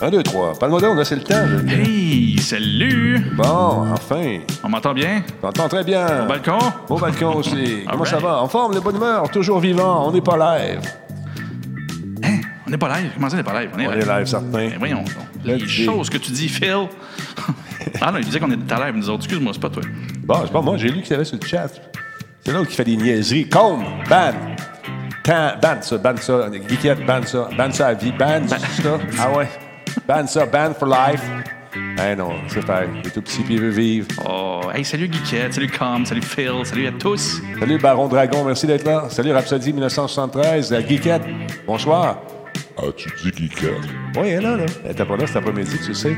Un, deux, trois. Parle-moi donc, là, c'est le temps. là. Hey, salut! Bon, enfin. On m'entend bien? T'entends très bien. Au balcon? Au balcon aussi. Comment ça va? En forme, de bonne humeur, toujours vivant. On n'est pas live. Hein? On n'est pas live? Comment ça, on n'est pas live? On est On live. est live, certain. Mais voyons, donc. les Let's see. choses que tu dis, Phil. ah non, il disait qu'on était live, nous autres. Excuse-moi, c'est pas toi. Bon, c'est pas moi, j'ai lu qu'il y avait sur le chat. C'est l'autre qui fait des niaiseries. Combe, ban. Can, ban ça, ban ça. Geekette, ban ça. Ban ça à vie. Ban ça. Ah ouais. Ban ça, ban for life. Eh non, c'est pareil. Il est tout petit puis il veut vivre. Oh, hey, salut Geekette, salut Com, salut Phil, salut à tous. Salut Baron Dragon, merci d'être là. Salut Rhapsody 1973. La Geekette, bonsoir. Ah, tu dis Geekette? Oui, elle est là, là. Elle était pas là cet après-midi, tu sais.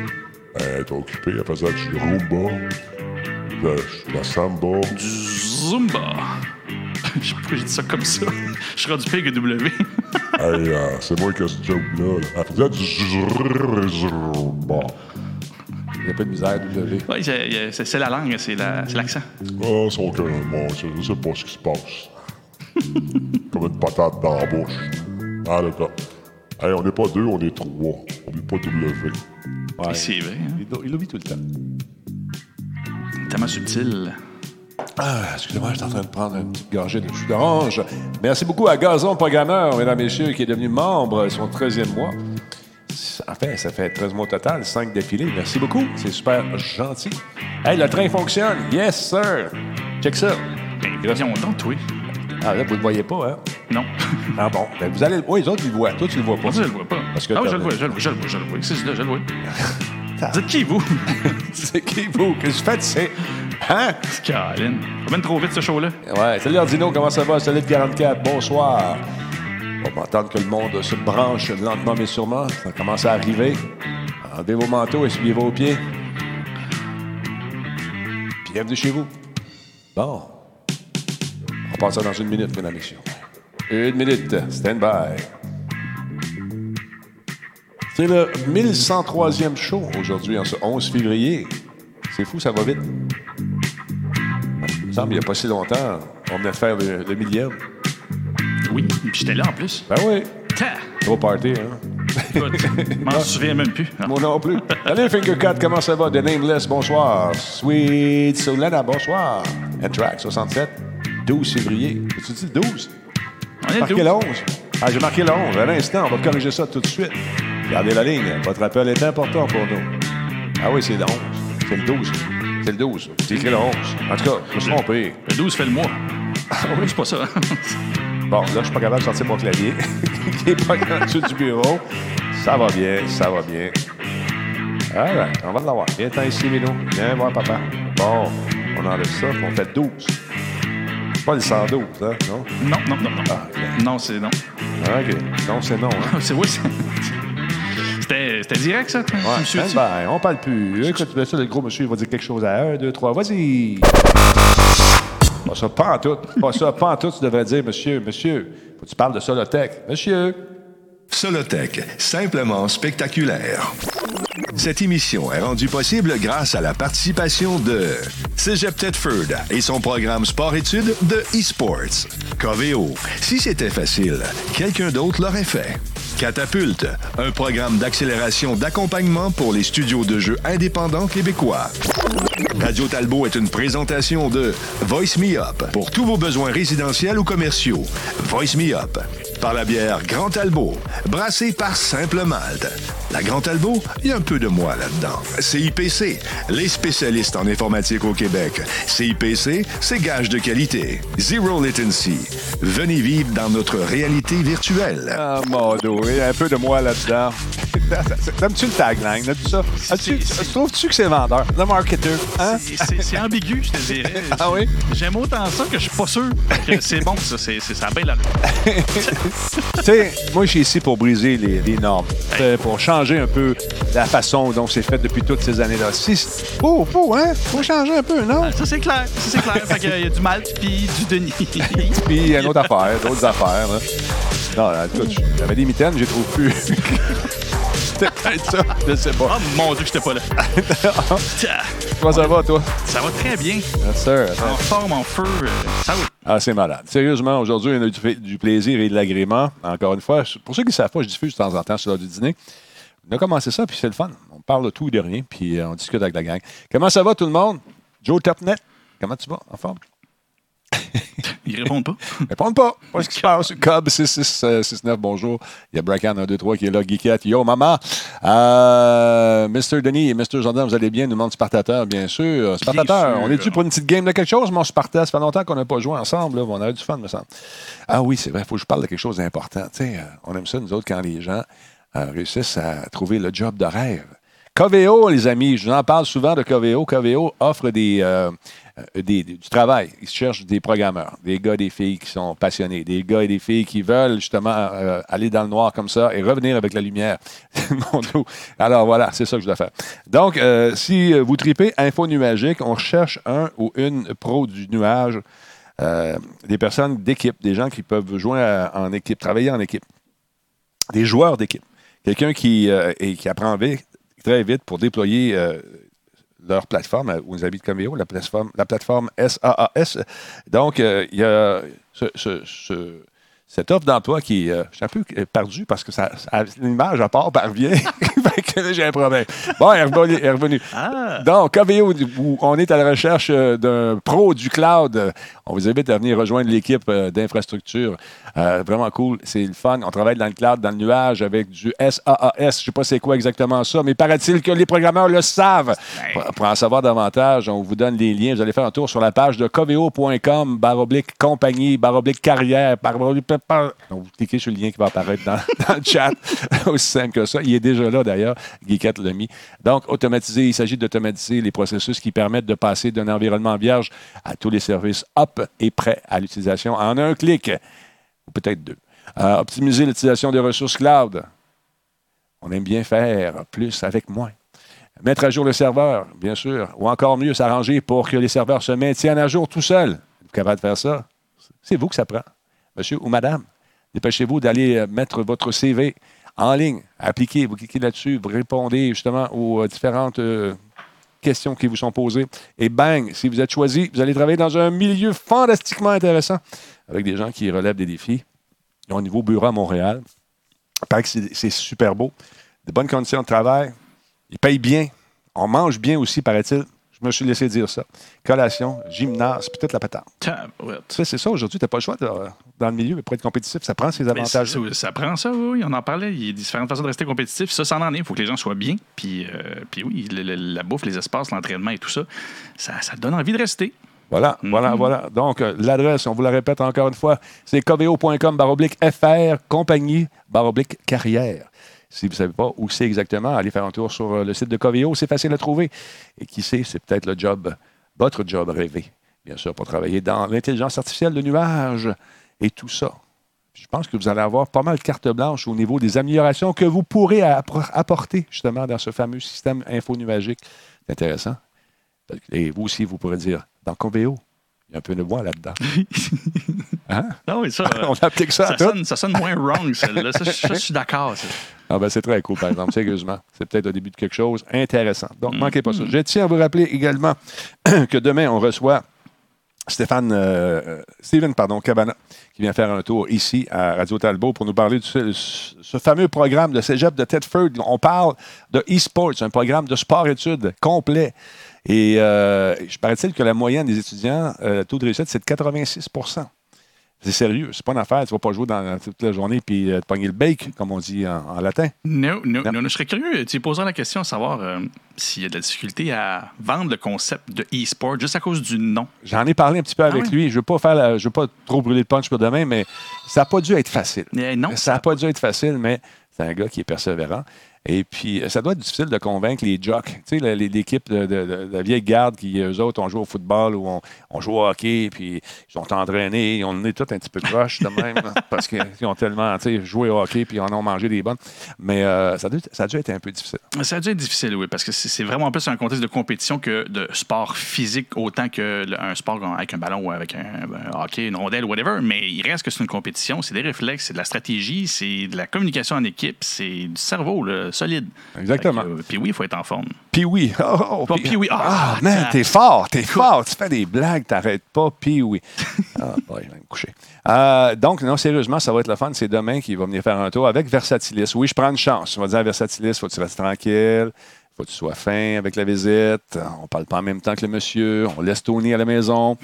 Elle est occupée, elle faisait du rumba, de la samba. Zumba. Je sais pas pourquoi j'ai dit ça comme ça. Je suis rendu pire que W. Hey, euh, c'est moi qui ai ce job-là. là. Elle faisait du zumba. Il y a pas de misère, W. j'ai- c'est c'est la langue, c'est la- c'est l'accent. Ah, son cœur, moi, je sais pas ce qui se passe. Comme une patate dans la bouche. Ah, d'accord. Hey, on n'est pas deux, on est trois. On n'est pas W. Ouais. C'est vrai, hein? Il il l'oublie tout le temps. tellement subtil. Ah, excusez-moi, je suis en train de prendre une petite gorgée de jus d'orange. Merci beaucoup à Gazon Programmeur, mesdames et messieurs, qui est devenu membre son 13e mois. Enfin, ça fait 13 mois au total, 5 défilés. Merci beaucoup, c'est super gentil. Hey, le train fonctionne. Yes, sir. Check ça. Viens, on tente, oui. Ah, là, vous ne le voyez pas, hein? Non. Ah bon, ben, vous allez le voir, les autres, ils le voient. Toi, tu le vois pas. Moi, je le vois pas. Parce que ah, oui, je le vois, je le vois, je le vois, je le vois. C'est là, je le vois. Êtes qui, vous? C'est qui, vous? Qu'est-ce que vous faites? C'est... Hein? Caroline. Va même trop vite, ce show-là. Ouais, salut Ordino, comment ça va? Salut 44, bonsoir. On va entendre que le monde se branche lentement mais sûrement. Ça commence à arriver. Enlevez vos manteaux, essuyez vos pieds. Bienvenue chez vous. Bon. On passe ça dans une minute, mesdames et messieurs. Une minute. Stand by. C'est le 1103e show aujourd'hui, en ce 11 février. C'est fou, ça va vite. Me semble, il n'y a pas si longtemps, on venait de faire le, le millième. Oui, puis j'étais là en plus. Ben oui, Ta! gros party, hein? Écoute, je m'en souviens même plus. Moi non plus. Salut Fingercut, comment ça va? The Nameless, bonsoir. Sweet Solana, bonsoir. Anthrax, 67, 12 février. Tu dis le 12? On est Marqué le le 12. 11. Ah, j'ai marqué le 11. À l'instant, on va corriger ça tout de suite. Gardez la ligne. Votre appel est important pour nous. Ah oui, c'est le 11. C'est le 12. C'est le 12. C'est écrit le 11. En tout cas, je me suis trompé. Le 12 fait le mois. Ah oui, c'est pas ça. Bon, là, je suis pas capable de sortir mon clavier. Il est pas en dessous du bureau. Ça va bien, ça va bien. All right, on va l'avoir. Viens t'en ici, Mino. Viens voir papa. Bon, on enlève ça, on fait 12. Pas le 112, hein, non? non, non, non, non. Ah, Non, c'est non. Ah, OK. Non, c'est non, hein? C'est oui, c'est- C'était direct, ça? Ouais, monsieur stand dit? by, on parle plus. Écoute, ça, le gros monsieur, il va dire quelque chose à 1, 2, 3. Vas-y! Pas ça, pas en tout. Pas ça, pas en tout. Tu devrais dire, monsieur, monsieur. Faut que tu parles de Solotech. Monsieur. Solotech, simplement spectaculaire. Cette émission est rendue possible grâce à la participation de Cégep Thetford et son programme sport-études de eSports. Coveo, si c'était facile, quelqu'un d'autre l'aurait fait. Catapulte, un programme d'accélération d'accompagnement pour les studios de jeux indépendants québécois. Radio Talbot est une présentation de Voice Me Up pour tous vos besoins résidentiels ou commerciaux. Voice Me Up par la bière Grand Talbot, brassée par Simple Malte. La Grand Talbot, il y a un peu de moi là-dedans. CIPC, les spécialistes en informatique au Québec. CIPC, c'est gage de qualité. Zero latency. Venez vivre dans notre réalité virtuelle. Ah, mon dos, il y a un peu de moi là-dedans. T'aimes-tu le tagline, là, tout ça? As-tu- c'est- Trouves-tu que c'est vendeur? Le marketeur, hein? C'est- ambigu, je te dirais. Ah oui? J'aime autant ça que je suis pas sûr que c'est bon, ça. C'est c'est- ça a bien. tu sais, moi, je suis ici pour briser les, les normes, euh, pour changer un peu la façon dont c'est fait depuis toutes ces années-là. Si, faut, faut, hein? Faut changer un peu, non? Ah, Ça, c'est clair. Ça, c'est clair. Fait qu'il y a du malt puis du Denis. Puis, une autre affaire, d'autres affaires. là. Non, en tout cas, j'avais des mitaines, les trouve plus. C'était peut-être ça, je sais Oh pas. mon Dieu, que j'étais pas là. Comment ça va, toi? Ça va très bien. Yes, sir. En forme, en feu. euh, Ça va. Ah, c'est malade. Sérieusement, aujourd'hui, on a du, du plaisir et de l'agrément. Encore une fois, pour ceux qui ne savent pas, je diffuse de temps en temps sur l'heure du dîner. On a commencé ça, puis c'est le fun. On parle de tout et de rien, puis euh, on discute avec la gang. Comment ça va, tout le monde? Joe Topnet, comment tu vas? En forme? Ils répondent pas. Répondez pas. Pas ce qui se passe? Cobb 6669, bonjour. Il y a Bracken 123 qui est là. Geekette, yo, maman. Euh, Mr. Denis et Mr. Jordan, vous allez bien? Nous demande Spartateur, bien sûr. Spartateur, on est-tu pour une petite game de quelque chose, mon Sparta? Ça fait longtemps qu'on n'a pas joué ensemble. là. On a eu du fun, me semble. Ah oui, c'est vrai, il faut que je parle de quelque chose d'important. Euh, on aime ça, nous autres, quand les gens euh, réussissent à trouver le job de rêve. Coveo, les amis, je vous en parle souvent de Coveo. Coveo offre des, euh, euh, du travail. Ils cherchent des programmeurs, des gars, des filles qui sont passionnés, des gars et des filles qui veulent justement euh, aller dans le noir comme ça et revenir avec la lumière. Mon. Alors voilà, c'est ça que je dois faire. Donc, si vous tripez Info Nuagique, on cherche un ou une pro du nuage, des personnes d'équipe, des gens qui peuvent jouer en équipe, travailler en équipe, des joueurs d'équipe. Quelqu'un qui, et qui apprend vite, très vite pour déployer euh, leur plateforme euh, aux amis de Cameo, la plateforme, la plateforme SAAS. Donc, euh, il y a ce- ce- ce- cette offre d'emploi qui euh, je suis un peu euh, perdu parce que ça, l'image à part parvient. J'ai un problème. Bon, elle est revenue. Ah! Donc, KVO, où on est à la recherche euh, d'un pro du cloud. On vous invite à venir rejoindre l'équipe euh, d'infrastructure. Euh, vraiment cool. C'est le fun. On travaille dans le cloud, dans le nuage avec du SAAS. Je ne sais pas c'est quoi exactement ça, mais paraît-il que les programmeurs le savent. Pour, pour en savoir davantage, on vous donne les liens. Vous allez faire un tour sur la page de coveo.com, baroblique compagnie, baroblique carrière, baroblique... Donc, vous cliquez sur le lien qui va apparaître dans, dans le chat. Aussi simple que ça. Il est déjà là, d'ailleurs. L'a. Donc, automatiser, il s'agit d'automatiser les processus qui permettent de passer d'un environnement vierge à tous les services up et prêts à l'utilisation en un clic, ou peut-être deux. Euh, optimiser l'utilisation des ressources cloud. On aime bien faire plus avec moins. Mettre à jour le serveur, bien sûr, ou encore mieux, s'arranger pour que les serveurs se maintiennent à jour tout seuls. Vous êtes capable de faire ça? C'est vous que ça prend, monsieur ou madame. Dépêchez-vous d'aller euh, mettre votre CV en ligne, appliquez, vous cliquez là-dessus, vous répondez justement aux euh, différentes euh, questions qui vous sont posées. Et bang, si vous êtes choisi, vous allez travailler dans un milieu fantastiquement intéressant avec des gens qui relèvent des défis. Au niveau bureau à Montréal, que c'est super beau. De bonnes conditions de travail. Ils payent bien. On mange bien aussi, paraît-il. Je me suis laissé dire ça. Collation, gymnase, puis toute la patate. Tabarouette. Tu sais, c'est ça, aujourd'hui, tu n'as pas le choix de- dans le milieu, mais pour être compétitif, ça prend ses avantages. ça prend ça, oui, on en parlait. Il y a différentes façons de rester compétitif. Ça, ça en est. Il faut que les gens soient bien. Puis, euh, puis oui, le- le- la bouffe, les espaces, l'entraînement et tout ça, ça, ça donne envie de rester. Voilà, voilà, voilà. Donc, euh, l'adresse, on vous la répète encore une fois, c'est coveo.com baroblique FR, compagnie baroblique carrière. Si vous ne savez pas où c'est exactement, allez faire un tour sur euh, le site de Coveo, c'est facile à trouver. Et qui sait, c'est peut-être le job, votre job rêvé, bien sûr, pour travailler dans l'intelligence artificielle, le nuage et tout ça. Je pense que vous allez avoir pas mal de carte blanche au niveau des améliorations que vous pourrez apporter justement dans ce fameux système info-nuagique. C'est intéressant. Et vous aussi, vous pourrez dire, dans Coveo, y a un peu de moi là-dedans. Hein? Non, oui, ça, On applique ça, ça, à tout. sonne, ça sonne moins wrong, celle-là. Ça, je- suis d'accord. Ah ben, c'est très cool, par exemple, sérieusement. C'est peut-être le début de quelque chose intéressant. Donc, manquez pas ça. Je tiens à vous rappeler également que demain, on reçoit Stéphane, euh, euh, Steven pardon, Cabana, qui vient faire un tour ici à Radio Talbot pour nous parler de ce, ce fameux programme de cégep de Tedford. On parle de e-sports, un programme de sport-études complet. Et euh, je paraît-il que la moyenne des étudiants, euh, le taux de réussite, c'est de 86 C'est sérieux, c'est pas une affaire. Tu vas pas jouer dans, toute la journée puis euh, te pogner le bake, comme on dit en, en latin. Non, non, Non. Je serais curieux. Tu poseras la question à savoir euh, s'il y a de la difficulté à vendre le concept de e-sport juste à cause du nom. J'en ai parlé un petit peu avec ouais? lui. Je veux pas faire, la- je veux pas trop brûler le punch pour demain, mais ça n'a pas dû être facile. Eh, non, ça n'a pas dû être facile, mais c'est un gars qui est persévérant. Et puis, euh, ça doit être difficile de convaincre les jocks. Tu sais, l'équipe de, de- la vieille garde qui, eux autres, ont joué au football ou on, on joue au hockey, puis ils sont entraînés, on est tous un petit peu croche de même, parce qu'ils ont tellement, tu sais, joué au hockey, puis ils en ont mangé des bonnes. Mais euh, ça, a dû, être un peu difficile. Ça a dû être difficile, oui, parce que c'est vraiment plus un contexte de compétition que de sport physique, autant que le- un sport avec un ballon ou avec un, un hockey, une rondelle, whatever. Mais il reste que c'est une compétition, c'est des réflexes, c'est de la stratégie, c'est de la communication en équipe, c'est du cerveau. là. Solide. Exactement. Que, euh, Puis oui, il faut être en forme. Puis oui. Oh, oh, Pas puis- oui. Ah, Ah, man, t'es fort, t'es fort. Tu fais des blagues, t'arrêtes pas, puis oui. Ah, boy, je vais me coucher. Euh, donc, non, sérieusement, ça va être le fun. C'est demain qu'il va venir faire un tour avec Versatilis. Oui, je prends une chance. On va dire à Versatilis, faut que tu restes tranquille. Faut que tu sois fin avec la visite. On parle pas en même temps que le monsieur. On laisse Tony à la maison.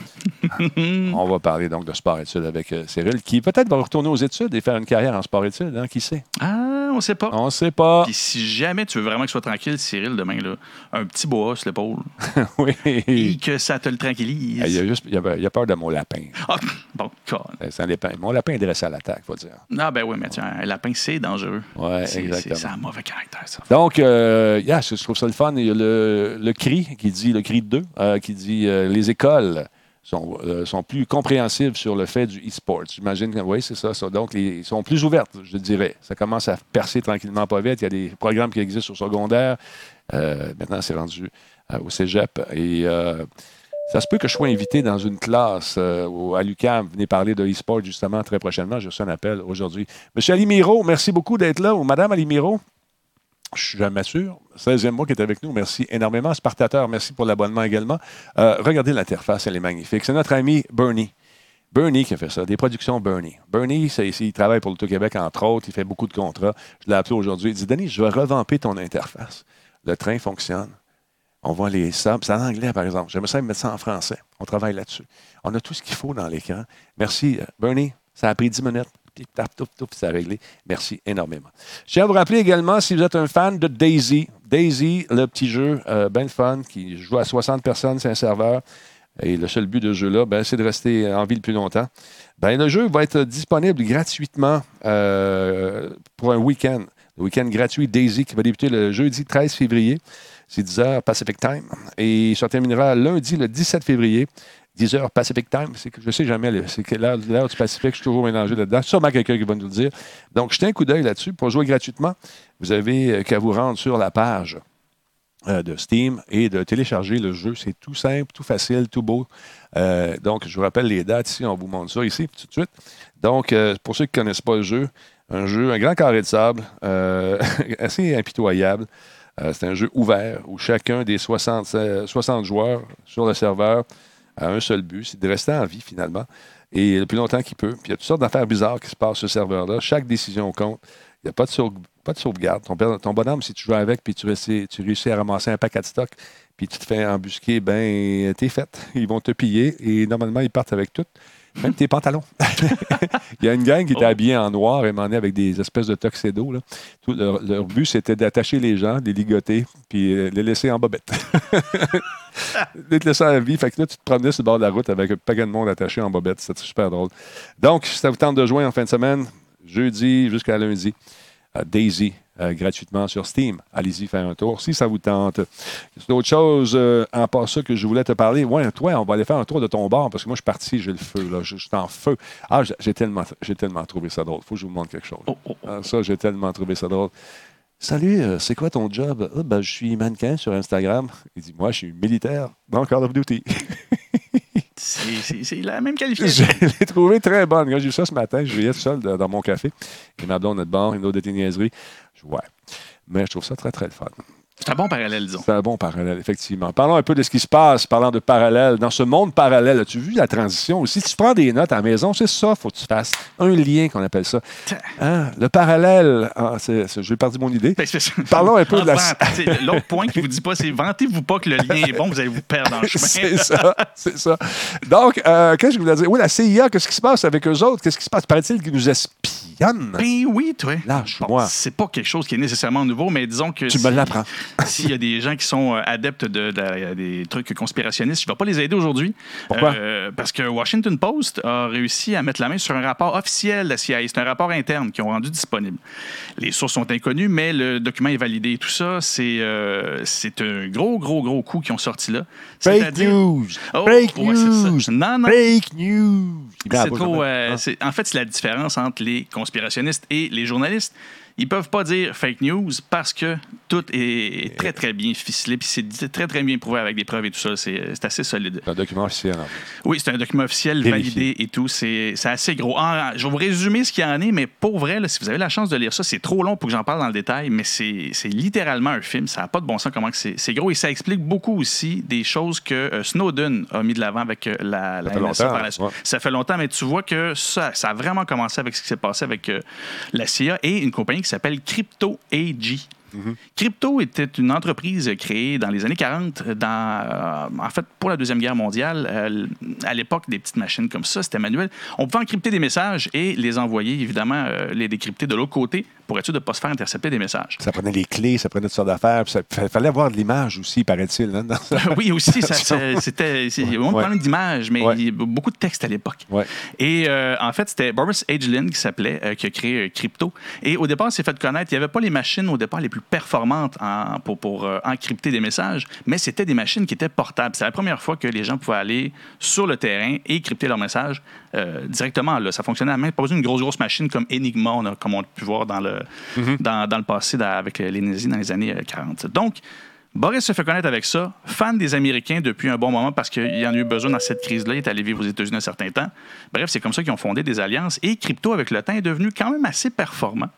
on va parler donc de sport-études avec euh, Cyril, qui peut-être va retourner aux études et faire une carrière en sport-études. Hein, qui sait? Ah, on sait pas. On sait pas. Puis si jamais tu veux vraiment que soit tranquille, Cyril, demain, là, un petit boa sur l'épaule oui. et que ça te le tranquillise. Il y a, juste, il y a- il y a peur de mon lapin. Ah, bon. Euh, Sans lapin. Mon lapin est dressé à l'attaque, faut dire. Ah, ben oui, mais tiens, un lapin, c'est dangereux. C'est- exactement. C'est un mauvais caractère, ça. Donc, euh, yeah, je trouve ça le fun. Il y a le, le CRI qui dit, le CRI 2, euh, qui dit euh, les écoles sont, euh, sont plus compréhensives sur le fait du e-sport. J'imagine que oui, c'est ça. Donc, ils sont plus ouvertes, je dirais. Ça commence à percer tranquillement pas vite. Il y a des programmes qui existent au secondaire. Euh, maintenant, c'est rendu euh, au cégep. Et ça se peut que je sois invité dans une classe euh, à l'UQAM. Venez parler de e-sport justement très prochainement. J'ai reçu un appel aujourd'hui. Monsieur Alimiro, merci beaucoup d'être là. Ou Madame Alimiro. Je suis jamais sûr. 16e mois qui est avec nous. Merci énormément. Spartateur, merci pour l'abonnement également. Euh, regardez l'interface, elle est magnifique. C'est notre ami Bernie. Bernie qui a fait ça, des productions Bernie. Bernie, c'est, c'est- il travaille pour le Québec, entre autres. Il fait beaucoup de contrats. Je l'ai appelé aujourd'hui. Il dit Denis, je vais revamper ton interface. Le train fonctionne. On voit les subs. C'est en anglais, par exemple. J'aimerais ça mettre ça en français. On travaille là-dessus. On a tout ce qu'il faut dans l'écran. Merci, euh, Bernie. Ça a pris 10 minutes. C'est réglé. Merci énormément. Je tiens à vous rappeler également, si vous êtes un fan de Daisy, Daisy, le petit jeu euh, bien le fun, qui joue à 60 personnes, c'est un serveur. Et le seul but de ce jeu-là, ben, c'est de rester en vie le plus longtemps. Ben, le jeu va être disponible gratuitement euh, pour un week-end. Le week-end gratuit Daisy qui va débuter le jeudi 13 février. C'est 10 h Pacific Time. Et ça terminera lundi le 17 février. 10 h Pacific Time. Je sais jamais, c'est que l'heure, du Pacifique, je suis toujours mélangé là-dedans. Sûrement quelqu'un qui va nous le dire. Donc, jetez un coup d'œil là-dessus. Pour jouer gratuitement, vous avez euh, qu'à vous rendre sur la page euh, de Steam et de télécharger le jeu. C'est tout simple, tout facile, tout beau. Euh, donc, je vous rappelle les dates ici. On vous montre ça ici tout de suite. Donc, pour ceux qui ne connaissent pas le jeu, un jeu, un grand carré de sable, assez impitoyable. C'est un jeu ouvert où chacun des 60, euh, 60 joueurs sur le serveur a un seul but, c'est de rester en vie finalement, et le plus longtemps qu'il peut. Puis il y a toutes sortes d'affaires bizarres qui se passent sur ce serveur-là. Chaque décision compte. Il n'y a pas de, sauvegarde. Ton, bonhomme, si tu joues avec, puis tu, réussis, tu réussis à ramasser un paquet de stock, puis tu te fais embusquer, ben, t'es fait. Ils vont te piller et normalement, ils partent avec tout. Même tes pantalons. Il y a une gang qui était Oh. habillée en noir et m'en avec des espèces de tuxedo. Là. Tout leur, leur but, c'était d'attacher les gens, de les ligoter, puis euh, les laisser en bobette. te laisser en vie. Fait que là, tu te promenais sur le bord de la route avec un paquet de monde attaché en bobette. C'était super drôle. Donc, si ça vous tente de jouer en fin de semaine, jeudi jusqu'à lundi, à Daisy, euh, gratuitement sur Steam. Allez-y faire un tour si ça vous tente. D'autres choses euh, en passant que je voulais te parler? Ouais, toi, on va aller faire un tour de ton bar parce que moi, je suis parti, j'ai le feu. Là. Je, je suis en feu. Ah, j'ai- tellement, j'ai tellement trouvé ça drôle. faut que je vous montre quelque chose. Oh, oh, oh. Ah, ça, j'ai tellement trouvé ça drôle. Salut, euh, c'est quoi ton job? Ah, ben, je suis mannequin sur Instagram. Il dit, moi, je suis militaire dans Call of Duty. C'est- la même qualification. je l'ai trouvé très bonne. J'ai vu ça ce matin, je tout seul dans mon café. Et ma blonde est de bord, une autre de tes ouais. Mais je trouve ça très, très fun. C'est un bon parallèle, disons. C'est un bon parallèle, effectivement. Parlons un peu de ce qui se passe, parlant de parallèle. Dans ce monde parallèle, as-tu vu la transition aussi? Si tu prends des notes à la maison, c'est ça, faut que tu fasses un lien qu'on appelle ça. Hein? Le parallèle, ah, c'est- c'est- je vais perdre mon idée. Ben, Parlons un peu de la- L'autre point qui vous dit pas, c'est vantez-vous pas que le lien est bon, vous allez vous perdre dans le chemin. C'est ça, c'est ça. Donc, euh, qu'est-ce que je voulais dire? Oui, la CIA, qu'est-ce qui se passe avec eux autres? Qu'est-ce qui se passe? Paraît-il qu'ils nous espionnent? Ben oui, toi. Lâche-moi. c'est pas quelque chose qui est nécessairement nouveau, mais disons que. Tu si- me l'apprends. S'il y a des gens qui sont euh, adeptes de, de- des trucs conspirationnistes, je ne vais pas les aider aujourd'hui. Pourquoi? Euh, parce que Washington Post a réussi à mettre la main sur un rapport officiel de la CIA. C'est un rapport interne qu'ils ont rendu disponible. Les sources sont inconnues, mais le document est validé. Tout ça, c'est euh, c'est un gros, gros, gros coup qu'ils ont sorti là. Fake news! Oh, Fake ouais, news! Non, non. Fake news! C'est trop, euh, en fait, c'est la différence entre les conspirationnistes et les journalistes. Ils peuvent pas dire fake news parce que tout est très, très bien ficelé, puis c'est très, très bien prouvé avec des preuves et tout ça. C'est c'est assez solide. C'est un document officiel. en. Oui, c'est un document officiel, Vérifié. validé et tout. C'est assez gros. En- je vais vous résumer ce qu'il y en est, mais pour vrai, là, si vous avez la chance de lire ça, c'est trop long pour que j'en parle dans le détail, mais c'est littéralement un film. Ça n'a pas de bon sens comment que c'est gros et ça explique beaucoup aussi des choses que euh, Snowden a mis de l'avant avec euh, la, la fait NSA longtemps, par la suite. ouais. Ça fait longtemps, mais tu vois que ça, ça a vraiment commencé avec ce qui s'est passé avec euh, la CIA et une compagnie qui s'appelle Crypto AG. Crypto était une entreprise créée dans les années 40, dans, euh, en fait, pour la Deuxième Guerre mondiale. Euh, à l'époque, des petites machines comme ça, c'était manuel. On pouvait encrypter des messages et les envoyer, évidemment, euh, les décrypter de l'autre côté pour être sûr de ne pas se faire intercepter des messages? Ça prenait les clés, ça prenait toutes sortes d'affaires. fa- fallait avoir de l'image aussi, paraît-il. hein, oui, aussi, c'était. Il Ouais. problème d'image, mais Ouais. il y a beaucoup de texte à l'époque. Ouais. Et euh, en fait, c'était Boris Agelin qui s'appelait, euh, qui a créé euh, Crypto. Et au départ, il s'est fait connaître. Il n'y avait pas les machines au départ les plus performantes en- pour, pour euh, encrypter des messages, mais c'était des machines qui étaient portables. C'est la première fois que les gens pouvaient aller sur le terrain et crypter leurs messages euh, directement. Là. Ça fonctionnait à la main. Pas besoin d'une grosse, grosse machine comme Enigma, on a- comme on a pu voir dans le, dans, dans le passé dans- avec les nazis dans les années euh, 40. Donc, Boris se fait connaître avec ça, fan des Américains depuis un bon moment parce qu'il en a eu besoin dans cette crise-là. Il est allé vivre aux États-Unis un certain temps. Bref, c'est comme ça qu'ils ont fondé des alliances. Et Crypto, avec le temps, est devenu quand même assez performant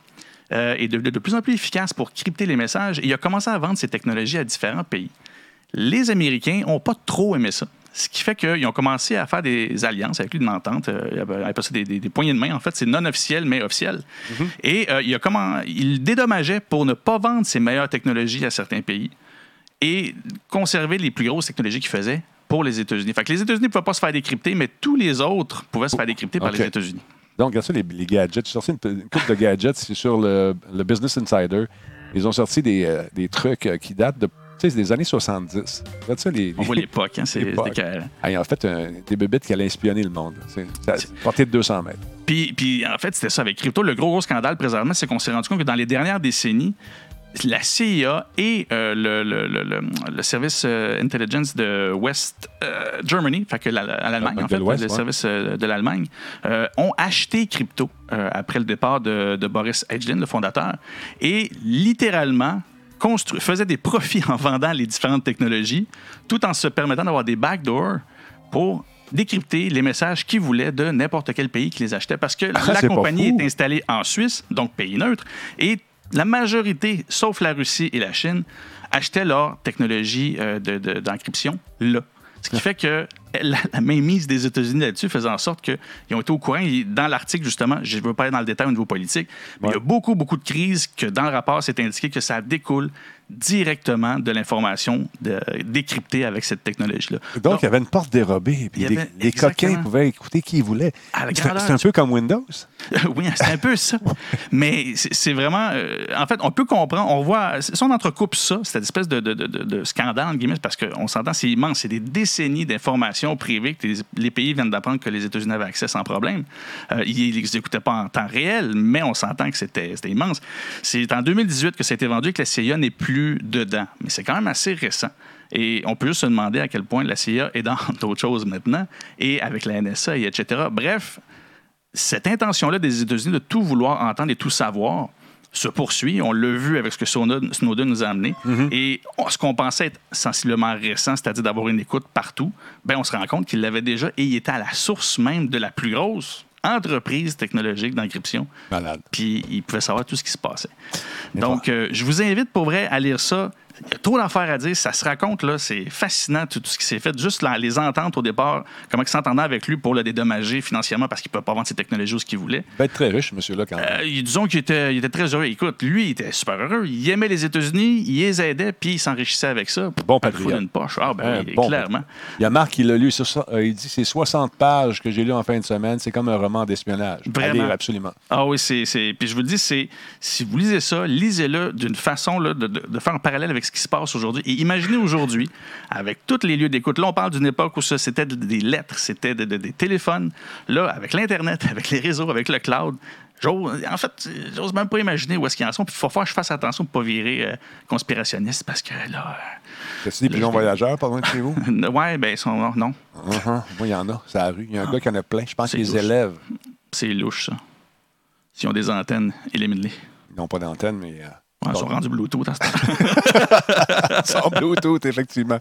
euh, et devenu de plus en plus efficace pour crypter les messages. Et il a commencé à vendre ses technologies à différents pays. Les Américains n'ont pas trop aimé ça. Ce qui fait qu'ils ont commencé à faire des alliances avec lui, une entente. Euh, il des, des- des poignées de main. En fait, c'est non officiel, mais officiel. Et euh, il, a comment, il dédommageait pour ne pas vendre ses meilleures technologies à certains pays et conserver les plus grosses technologies qu'il faisait pour les États-Unis. Fait que les États-Unis ne pouvaient pas se faire décrypter, mais tous les autres pouvaient se faire décrypter par les États-Unis. Donc, regarde ça, les, les gadgets. J'ai sorti une, une couple de gadgets. Sur le, le Business Insider. Ils ont sorti des, euh, des trucs euh, qui datent de, sais, c'est des années 70. Regarde ça, les, On voit l'époque, hein, c'est ont fait un- des bébites qui allaient espionner le monde. C'est, portée de 200 mètres. Puis, puis, en fait, c'était ça avec crypto. Le gros, gros scandale présentement, c'est qu'on s'est rendu compte que dans les dernières décennies, la CIA et euh, le, le- le- le- service euh, intelligence de West euh, Germany, fait que la- l'Allemagne, en fait, le ouais. service euh, de l'Allemagne, euh, ont acheté crypto euh, après le départ de, de Boris Agelin, le fondateur, et littéralement faisaient des profits en vendant les différentes technologies, tout en se permettant d'avoir des backdoors pour décrypter les messages qu'ils voulaient de n'importe quel pays qui les achetait. Parce que la Ah, pas compagnie est installée en Suisse, donc pays neutre, et la majorité, sauf la Russie et la Chine, achetaient leur technologie euh, de- de- d'encryption là. Ce qui fait que la, la mainmise des États-Unis là-dessus faisait en sorte qu'ils ont été au courant. Et dans l'article, justement, je ne veux pas aller dans le détail au niveau politique, mais il y a beaucoup, beaucoup de crises que dans le rapport, c'est indiqué que ça découle directement de l'information décryptée avec cette technologie-là. Donc, il y avait une porte dérobée. Puis avait- exactement. coquins pouvaient écouter qui ils voulaient. C'est un peu comme Windows. oui, c'est un peu ça. Mais c'est vraiment. euh, en fait, on peut comprendre, on voit. Si on entrecoupe ça, cette espèce de, de- de- de- de scandale, guillemets, parce qu'on s'entend, c'est immense. C'est des décennies d'informations privées que les, pays viennent d'apprendre que les États-Unis avaient accès sans problème. Euh, ils ne les écoutaient pas en temps réel, mais on s'entend que c'était immense. C'est en 2018 que ça a été vendu que la CIA n'est plus dedans. Mais c'est quand même assez récent. Et on peut juste se demander à quel point la CIA est dans d'autres choses maintenant, et avec la NSA, et etc. Bref, cette intention-là des États-Unis de tout vouloir entendre et tout savoir se poursuit. On l'a vu avec ce que Snowden, nous a amené. Et on- ce qu'on pensait être sensiblement récent, c'est-à-dire d'avoir une écoute partout, ben on se rend compte qu'il l'avait déjà et il était à la source même de la plus grosse entreprise technologique d'encryption. Puis il pouvait savoir tout ce qui se passait. Donc, euh, je vous invite pour vrai à lire ça. Il y a trop d'affaires à dire. Ça se raconte, là. C'est fascinant, tout, tout ce qui s'est fait. Juste là, les ententes au départ, comment ils s'entendaient avec lui pour le dédommager financièrement parce qu'il ne peut pas vendre ses technologies où ce qu'il voulait. Il va être très riche, monsieur-là, quand même. Euh, disons qu'il était, il était très heureux. Écoute, lui, il était super heureux. Il aimait les États-Unis, il les aidait, puis il s'enrichissait avec ça. Bon patriote. d'une poche. Ah, ben, bon clairement. Il y a Marc qui l'a lu. Euh, il dit c'est 60 pages que j'ai lu en fin de semaine. C'est comme un roman d'espionnage. À Vraiment. lire, absolument. Ah oui, c'est. c'est- Puis je vous le dis, c'est. Si vous lisez ça, lisez-le d'une façon là, de, de- de faire un parallèle avec ce qui se passe aujourd'hui. Et imaginez aujourd'hui, avec tous les lieux d'écoute. Là, on parle d'une époque où ça, c'était de- des lettres, c'était de- de- des téléphones. Là, avec l'Internet, avec les réseaux, avec le cloud. En fait, j'ose même pas imaginer où est-ce qu'ils en sont. Puis il faut faire que je fasse attention pour pas virer euh, conspirationniste parce que là. T'as-tu des pigeons voyageurs pas loin de chez vous? euh, ouais, ben, ils sont, non. Uh-huh. Moi, il y en a. C'est la rue. Il y a un gars qui en a plein. Je pense que les élèves. C'est louche, ça. S'ils ont des antennes, élimine-les. Ils n'ont pas d'antenne, mais. euh, Ouais, ils sont rendus Bluetooth à ce temps. sans Bluetooth, effectivement.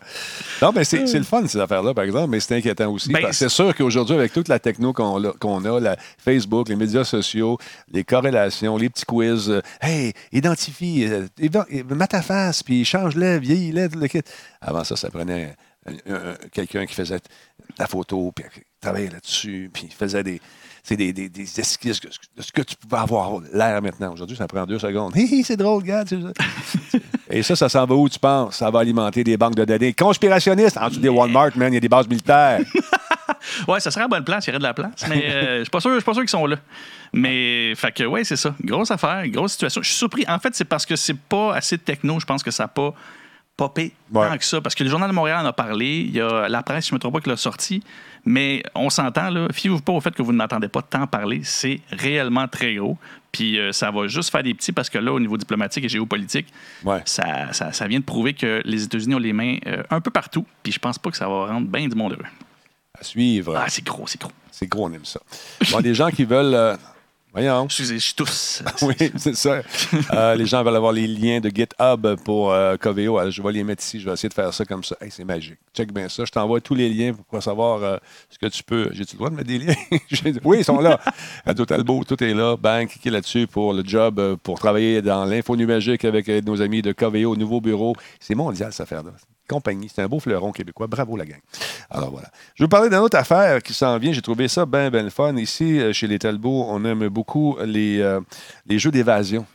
Non, mais c'est le fun, ces affaires-là, par exemple, mais c'est inquiétant aussi. Ben, c'est sûr qu'aujourd'hui, avec toute la techno qu'on a, a, la Facebook, les médias sociaux, les corrélations, les petits quiz, euh, hey, identifie, euh, euh, mets ta face, puis change-le, vieillis-le, tout le kit. Avant ça, ça prenait un- un- quelqu'un qui faisait la photo, puis travaillait là-dessus, puis il faisait des. Des, des, des esquisses de ce que tu pouvais avoir l'air maintenant. Aujourd'hui, ça prend deux secondes. C'est drôle, gars. Et ça, ça s'en va où, tu penses? Ça va alimenter des banques de données conspirationnistes. En dessous des Walmart, man, il y a des bases militaires. Ouais, ça serait à bonne place, il y aurait de la place, mais euh, je suis pas sûr, je suis pas sûr qu'ils sont là. Mais, fait que, ouais, c'est ça. Grosse affaire, grosse situation. Je suis surpris. En fait, c'est parce que c'est pas assez techno. Je pense que ça n'a pas popé Ouais. tant que ça. Parce que le Journal de Montréal en a parlé. Il y a la presse, je ne me trompe pas, qui l'a sorti. Mais on s'entend, là. Fiez-vous pas au fait que vous ne m'entendez pas tant parler. C'est réellement très gros. Puis euh, ça va juste faire des petits parce que là, au niveau diplomatique et géopolitique, Ouais. ça, ça, ça vient de prouver que les États-Unis ont les mains euh, un peu partout. Puis je pense pas que ça va rendre bien du monde heureux. À suivre. Ah, c'est gros, c'est gros. C'est gros, on aime ça. Bon, des gens qui veulent. euh, Voyons. Je suis tous. Oui, c'est ça. Euh, les gens veulent avoir les liens de GitHub pour euh, Coveo. Alors, je vais les mettre ici. Je vais essayer de faire ça comme ça. Hey, c'est magique. Check bien ça. Je t'envoie tous les liens pour pouvoir savoir euh, ce que tu peux. J'ai-tu le droit de mettre des liens? Oui, ils sont là. Radio Talbot, tout est là. Bang, cliquez là-dessus pour le job, euh, pour travailler dans l'info numérique avec euh, nos amis de Coveo, nouveau bureau. C'est mondial, cette affaire-là. C'est un beau fleuron québécois. Bravo, la gang. Alors voilà. Je vais vous parler d'une autre affaire qui s'en vient. J'ai trouvé ça bien, bien fun. Ici, euh, chez les Talbot, on aime beaucoup les, euh, les jeux d'évasion.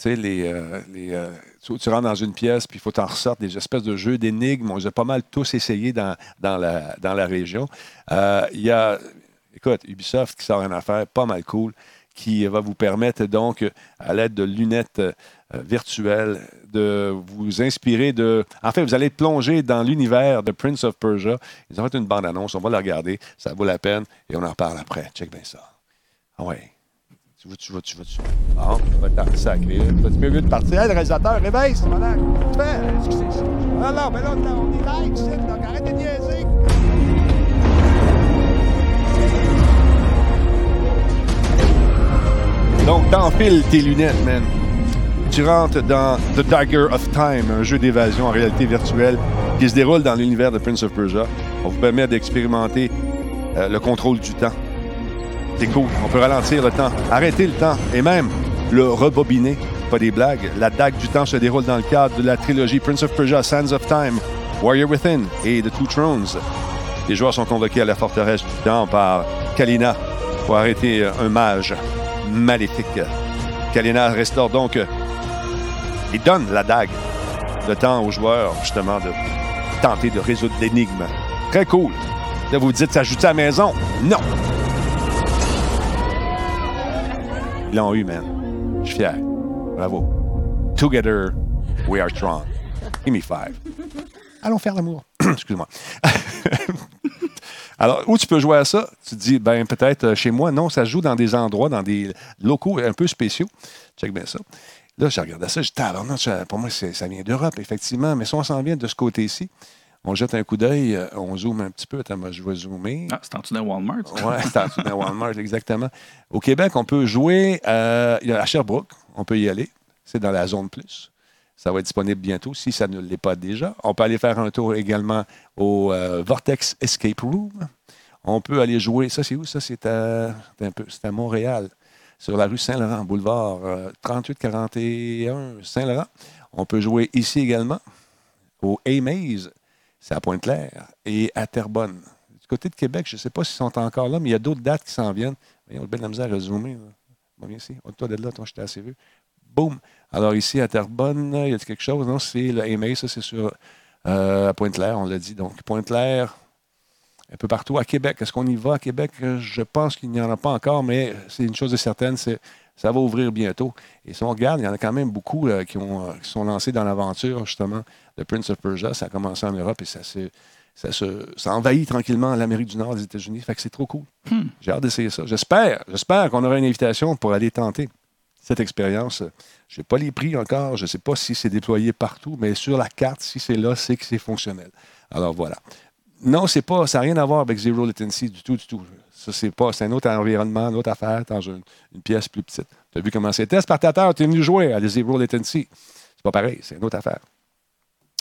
Tu sais, euh, tu, rentres dans une pièce, puis il faut t'en ressortir des espèces de jeux d'énigmes. On les a pas mal tous essayés dans, dans, la, dans la région. Il y a, écoute, Ubisoft qui sort une affaire pas mal cool qui va vous permettre donc, à l'aide de lunettes euh, virtuelles, de vous inspirer de... En fait, vous allez plonger dans l'univers de Prince of Persia. Ils ont fait une bande-annonce, on va la regarder, ça vaut la peine, et on en parle après. Check bien ça. Ah ouais. Tu vas, tu vas, tu vas, tu vas. Bon, va t'en sacrer. T'as-tu mieux de partir? Hey, le réalisateur, réveille, c'est malade. Tu fais? Non, non, mais là, on est live, c'est, donc arrête de niaiser. Donc, t'enfiles tes lunettes, man. Tu rentres dans The Dagger of Time, un jeu d'évasion en réalité virtuelle qui se déroule dans l'univers de Prince of Persia. On vous permet d'expérimenter euh, le contrôle du temps. C'est cool. On peut ralentir le temps, arrêter le temps et même le rebobiner. Pas des blagues. La dague du temps se déroule dans le cadre de la trilogie Prince of Persia, Sands of Time, Warrior Within et The Two Thrones. Les joueurs sont convoqués à la forteresse du temps par Kalina pour arrêter un mage maléfique. Kalina restaure donc et donne la dague. Le temps aux joueurs, justement, de tenter de résoudre l'énigme. Très cool. Là, vous dites, ça ajoute à la maison? Non. Ils l'ont eu, man. Je suis fier. Bravo. Together, we are strong. Give me five. Allons faire l'amour. Excuse-moi. Alors, où tu peux jouer à ça? Tu te dis, ben peut-être euh, chez moi. Non, ça se joue dans des endroits, dans des locaux un peu spéciaux. Check bien ça. Là, je regardais ça, je dis, tabarnak, ça- pour moi, ça vient d'Europe, effectivement. Mais si on s'en vient de ce côté-ci, on jette un coup d'œil, euh, on zoome un petit peu. Attends, moi, je vais zoomer. Ah, c'est en dessous d'un Walmart. Oui, c'est en dessous d'un Walmart, exactement. Au Québec, on peut jouer euh, à Sherbrooke. On peut y aller. C'est dans la zone plus. Ça va être disponible bientôt si ça ne l'est pas déjà. On peut aller faire un tour également au euh, Vortex Escape Room. On peut aller jouer. Ça, c'est où? Ça, c'est à, c'est à Montréal, sur la rue Saint-Laurent, boulevard euh, 3841 Saint-Laurent. On peut jouer ici également, au A-Maze, c'est à Pointe-Claire, et à Terrebonne. Du côté de Québec, je ne sais pas s'ils sont encore là, mais il y a d'autres dates qui s'en viennent. On a bien de la misère à zoomer. Bon, viens ici. Toi, de là, toi, j'étais assez vu. Boum! Alors, ici, à Terrebonne, il y a quelque chose? Non, c'est le ça, c'est sur euh, à Pointe-Claire, on l'a dit. Donc, Pointe-Claire, un peu partout. À Québec, est-ce qu'on y va à Québec? Je pense qu'il n'y en a pas encore, mais c'est une chose de certaine, c'est ça va ouvrir bientôt. Et si on regarde, il y en a quand même beaucoup qui, ont, qui sont lancés dans l'aventure, justement, de Prince of Persia. Ça a commencé en Europe et ça se, ça se, ça envahit tranquillement l'Amérique du Nord, les États-Unis. Fait que c'est trop cool. J'ai hâte d'essayer ça. J'espère, j'espère qu'on aura une invitation pour aller tenter cette expérience. Je n'ai pas les prix encore. Je ne sais pas si c'est déployé partout, mais sur la carte, si c'est là, c'est que c'est fonctionnel. Alors voilà. Non, c'est pas, ça n'a rien à voir avec Zero Latency du tout, du tout. Ça, c'est pas, c'est un autre environnement, une autre affaire dans une, pièce plus petite. Tu as vu comment c'était, Spartateur, tu es venu jouer à Zero Latency. C'est pas pareil, c'est une autre affaire.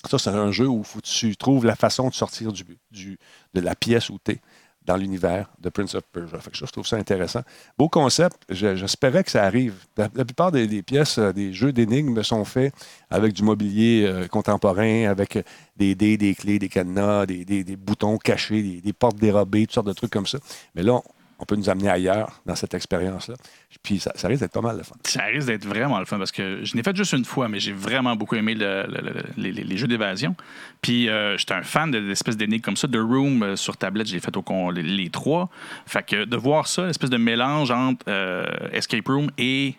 Ça, c'est un jeu où faut tu trouves la façon de sortir de la pièce où tu es dans l'univers de Prince of Persia. Je trouve ça intéressant. Beau concept. Je- J'espérais que ça arrive. La, plupart des, pièces, euh, des jeux d'énigmes sont faits avec du mobilier euh, contemporain, avec euh, des dés, des clés, des cadenas, des, des- boutons cachés, des, des portes dérobées, toutes sortes de trucs comme ça. Mais là, on peut nous amener ailleurs dans cette expérience-là. Puis ça, ça risque d'être pas mal de fun. Ça risque d'être vraiment le fun parce que je n'ai fait juste une fois, mais j'ai vraiment beaucoup aimé le- le- le- les, jeux d'évasion. Puis euh, j'étais un fan de l'espèce d'énigmes comme ça. The Room euh, sur tablette, j'ai fait au con, les, les trois. Fait que de voir ça, l'espèce de mélange entre euh, Escape Room et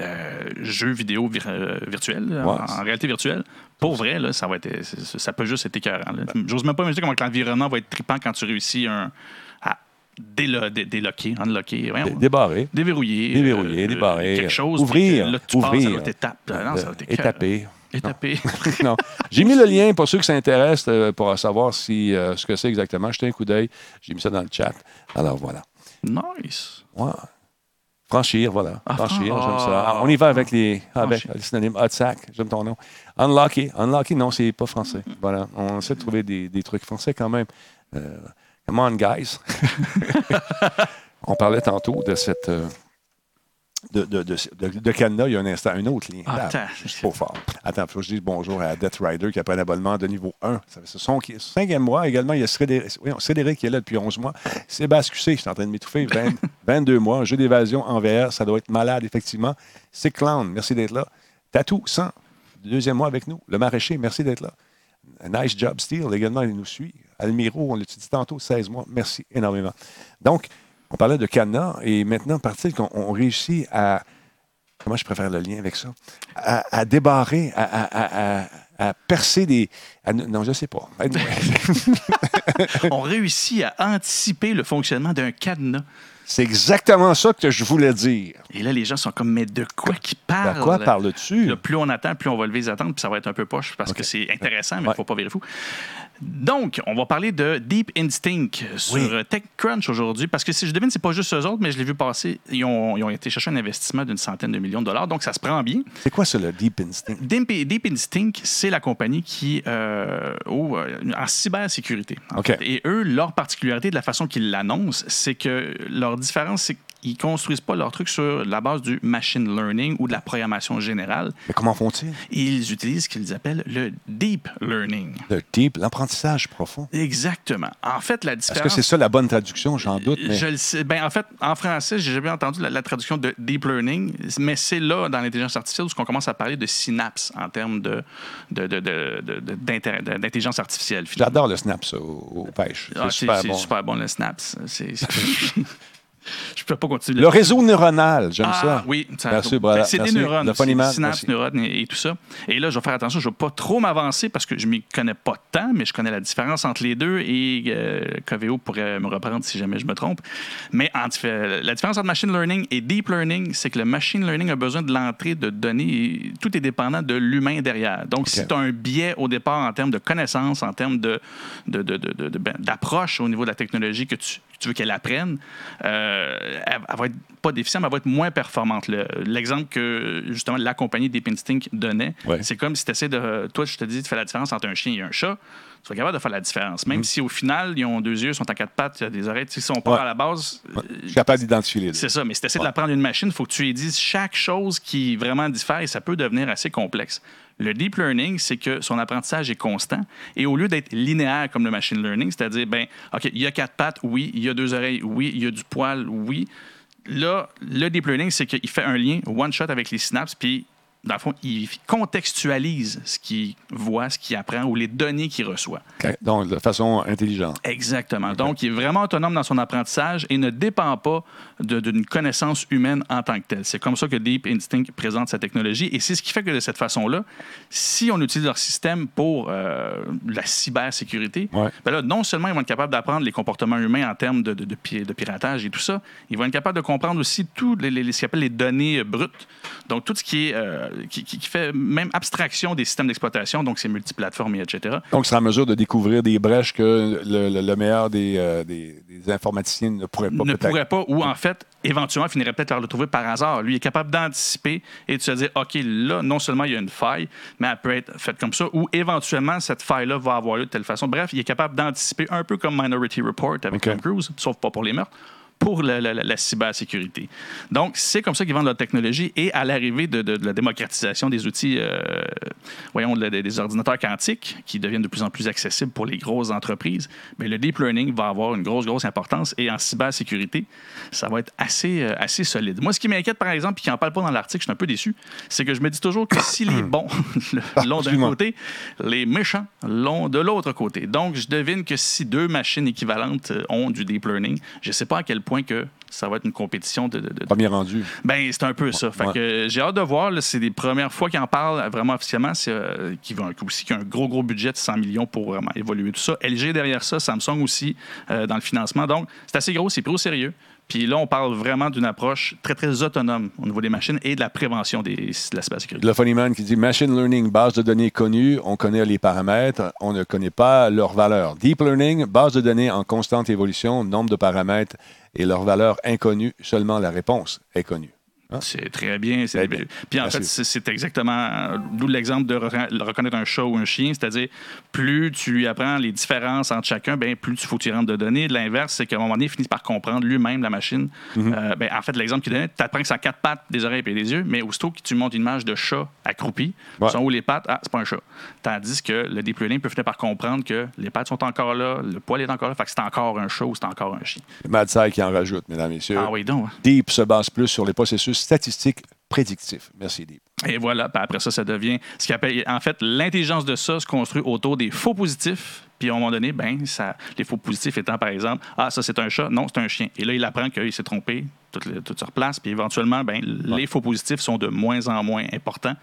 euh, jeux vidéo vir- euh, virtuels, en, réalité virtuelle. Pour vrai, là, ça, va être, ça peut juste être écœurant. J'ose même pas imaginer comment que l'environnement va être trippant quand tu réussis un, délo- dé- déloquer, unlocker. voyons. Dé- Débarré. Déverrouiller. Déverrouiller, euh, débarrer, Quelque chose. ouvrir, Là, tu passes à ouvrir, l'autre étape. Ah non, ça va être et écœurant. taper. Et taper. non. J'ai mis le lien pour ceux qui s'intéressent euh, pour savoir si, euh, ce que c'est exactement. Jetez un coup d'œil. J'ai mis ça dans le chat. Alors voilà. nice. Ouais. Franchir, voilà. Ah, Franchir, fran- j'aime ça. ah. On y va avec les, avec les synonymes. Hot sack, j'aime ton nom. Unlucky. Unlucky, non, c'est pas français. Voilà. On essaie de trouver des, des trucs français quand même. Come on, guys. On parlait tantôt de cette. euh, de, de, de, Canada, il y a un instant, un autre lien. Ah, Ah, attends. je suis trop fort. Attends, il faut que je dise bonjour à Death Rider qui a pris un abonnement de niveau 1. Ça fait son qui- cinquième mois. Également, il y a Cédric, oui, Cédric qui est là depuis 11 mois. Sébastien QC, je suis en train de m'étouffer, 20 22 mois. Un jeu d'évasion en VR, ça doit être malade, effectivement. C'est Clown, merci d'être là. Tatou, 100, deuxième mois avec nous. Le maraîcher, merci d'être là. Nice job, Steel, également, il nous suit. Almiro, on l'a dit tantôt, 16 mois. Merci énormément. Donc, on parlait de Cana et maintenant, partir qu'on on réussit à. Comment je préfère le lien avec ça? À, à débarrer, à, à- à- à- à percer des. à- non, je ne sais pas. On réussit à anticiper le fonctionnement d'un cadenas. C'est exactement ça que je voulais dire. Et là, les gens sont comme, mais de quoi qu'ils parlent? De quoi parles-tu? Plus on attend, plus on va lever les attentes, puis ça va être un peu poche parce que c'est intéressant, mais il ne faut pas virer fou. Donc, on va parler de Deep Instinct sur Oui. TechCrunch aujourd'hui, parce que si je devine, c'est pas juste eux autres, mais je l'ai vu passer. Ils ont, ils ont été chercher un investissement d'une centaine de millions de dollars, donc ça se prend bien. C'est quoi ça, le Deep Instinct? Deep, Deep Instinct, c'est la compagnie qui, euh, oh, euh, en cybersécurité. en OK. fait. Et eux, leur particularité de la façon qu'ils l'annoncent, c'est que leur différence, c'est qu'ils construisent pas leur truc sur la base du machine learning ou de la programmation générale. Mais comment font-ils? Ils utilisent ce qu'ils appellent le deep learning. Le deep, l'apprentissage profond. Exactement. En fait, la Est-ce différence. que c'est ça la bonne traduction? J'en doute, mais. Je le sais. Ben, en fait, en français, j'ai jamais entendu la, la traduction de deep learning, mais c'est là, dans l'intelligence artificielle, où on commence à parler de synapses en termes de, d'intelligence artificielle. J'adore le snap, ça, au, au pêche. C'est Ah, c'est super bon. super bon, le snaps. C'est- Je peux pas continuer. Le réseau neuronal, j'aime Ah, ça. oui, ça- Merci, brother. c'est des neurones, Le merci. neurones et, et tout ça. Et là, je vais faire attention, je ne vais pas trop m'avancer parce que je m'y connais pas tant, mais je connais la différence entre les deux et euh, Coveo pourrait me reprendre si jamais je me trompe. Mais en la différence entre machine learning et deep learning, c'est que le machine learning a besoin de l'entrée de données. et Tout est dépendant de l'humain derrière. Donc, si tu as un biais au départ en termes de connaissances, en termes de, de- de- de- de- de- ben, d'approche au niveau de la technologie que tu, que tu veux qu'elle apprenne, euh, elle, elle va être pas déficiente, mais elle va être moins performante. Le- L'exemple que justement la compagnie Deep Instinct donnait, Ouais. c'est comme si tu essaies de. Toi, je te dis de faire la différence entre un chien et un chat. Tu vas être capable de faire la différence. Même si au final, ils ont deux yeux, sont en quatre pattes, il y a des oreilles. Tu sais, si on part Ouais. à la base, Ouais. Je suis capable d'identifier les deux. c'est ça, mais si tu essaies de l'apprendre une machine, il faut que tu lui dises chaque chose qui vraiment diffère et ça peut devenir assez complexe. Le deep learning, c'est que son apprentissage est constant et au lieu d'être linéaire comme le machine learning, c'est-à-dire, ben, OK, il y a quatre pattes, oui, il y a deux oreilles, oui, il y a du poil, oui. Là, le deep learning, c'est qu'il fait un lien one shot avec les synapses, puis dans le fond, il contextualise ce qu'il voit, ce qu'il apprend ou les données qu'il reçoit. Donc, de façon intelligente. Exactement. Donc, il est vraiment autonome dans son apprentissage et ne dépend pas d'une connaissance humaine en tant que telle. C'est comme ça que Deep Instinct présente sa technologie et c'est ce qui fait que de cette façon-là, si on utilise leur système pour euh, la cybersécurité, Ouais. ben là, non seulement ils vont être capables d'apprendre les comportements humains en termes de, de- de pi- de piratage et tout ça, ils vont être capables de comprendre aussi tout les, les- ce qu'on appelle les données brutes. Donc, tout ce qui est euh, qui, fait même abstraction des systèmes d'exploitation, donc c'est multiplateformes et etc. Donc, c'est en mesure de découvrir des brèches que le, le- le meilleur des, euh, des- des informaticiens ne pourrait pas ne pourrait pas, ou en fait, éventuellement finirait peut-être par le trouver par hasard. Lui il est capable d'anticiper et de se dire, OK, là, non seulement il y a une faille, mais elle peut être faite comme ça, ou éventuellement, cette faille-là va avoir lieu de telle façon. Bref, il est capable d'anticiper un peu comme Minority Report avec OK. Tom Cruise, sauf pas pour les meurtres pour la, la- la- la cybersécurité. Donc, c'est comme ça qu'ils vendent leur technologie et à l'arrivée de, de- de la démocratisation des outils, euh, voyons, de- des ordinateurs quantiques qui deviennent de plus en plus accessibles pour les grosses entreprises, mais le deep learning va avoir une grosse, grosse importance et en cybersécurité, ça va être assez, euh, assez solide. Moi, ce qui m'inquiète, par exemple, puis qui n'en parle pas dans l'article, je suis un peu déçu, c'est que je me dis toujours que si les bons l'ont d'un côté, les méchants l'ont de l'autre côté. Donc, je devine que si deux machines équivalentes euh, ont du deep learning, je ne sais pas à quel point que ça va être une compétition de. de- de- Premier rendu. Ben, c'est un peu ça. Fait Ouais. que euh, j'ai hâte de voir. C'est les premières fois qu'ils en parlent vraiment officiellement. C'est euh, qui va aussi qui a un gros, gros budget de 100 millions pour vraiment évoluer tout ça. LG derrière ça, Samsung aussi euh, dans le financement. Donc, c'est assez gros, c'est pris au sérieux. Puis là, on parle vraiment d'une approche très, très autonome au niveau des machines et de la prévention des, de la cybersécurité. Le funny man qui dit Machine Learning, base de données connue, on connaît les paramètres, on ne connaît pas leur valeur. Deep Learning, base de données en constante évolution, nombre de paramètres et leur valeur inconnue, seulement la réponse est connue. C'est très bien. c'est- Très bien. Puis en fait, c'est- c'est exactement euh, d'où l'exemple de re- reconnaître un chat ou un chien, c'est-à-dire plus tu lui apprends les différences entre chacun, ben plus tu faut rentres de données. L'inverse, c'est qu'à un moment donné, il finit par comprendre lui-même la machine. Mhm. Euh, ben, en fait, l'exemple qu'il donnait, tu apprends que ça a quatre pattes, des oreilles et des yeux, mais aussitôt que tu montes une image de chat accroupi, Ouais. sont où les pattes? Ah, c'est pas un chat. Tandis que le deep learning peut finir par comprendre que les pattes sont encore là, le poil est encore là, fait que c'est encore un chat ou c'est encore un chien. Mad qui en rajoute, mesdames et messieurs. Ah oui, donc. Deep se base plus sur les processus statistiques prédictifs. Merci. Et voilà, puis après ça, ça devient ce qu'on appelle. En fait, l'intelligence de ça se construit autour des faux positifs. Puis à un moment donné, ben, ça, les faux positifs étant par exemple, ah, ça c'est un chat, non, c'est un chien. Et là, il apprend qu'il s'est trompé, tout, tout se replace. Puis éventuellement, ben, les faux positifs sont de moins en moins importants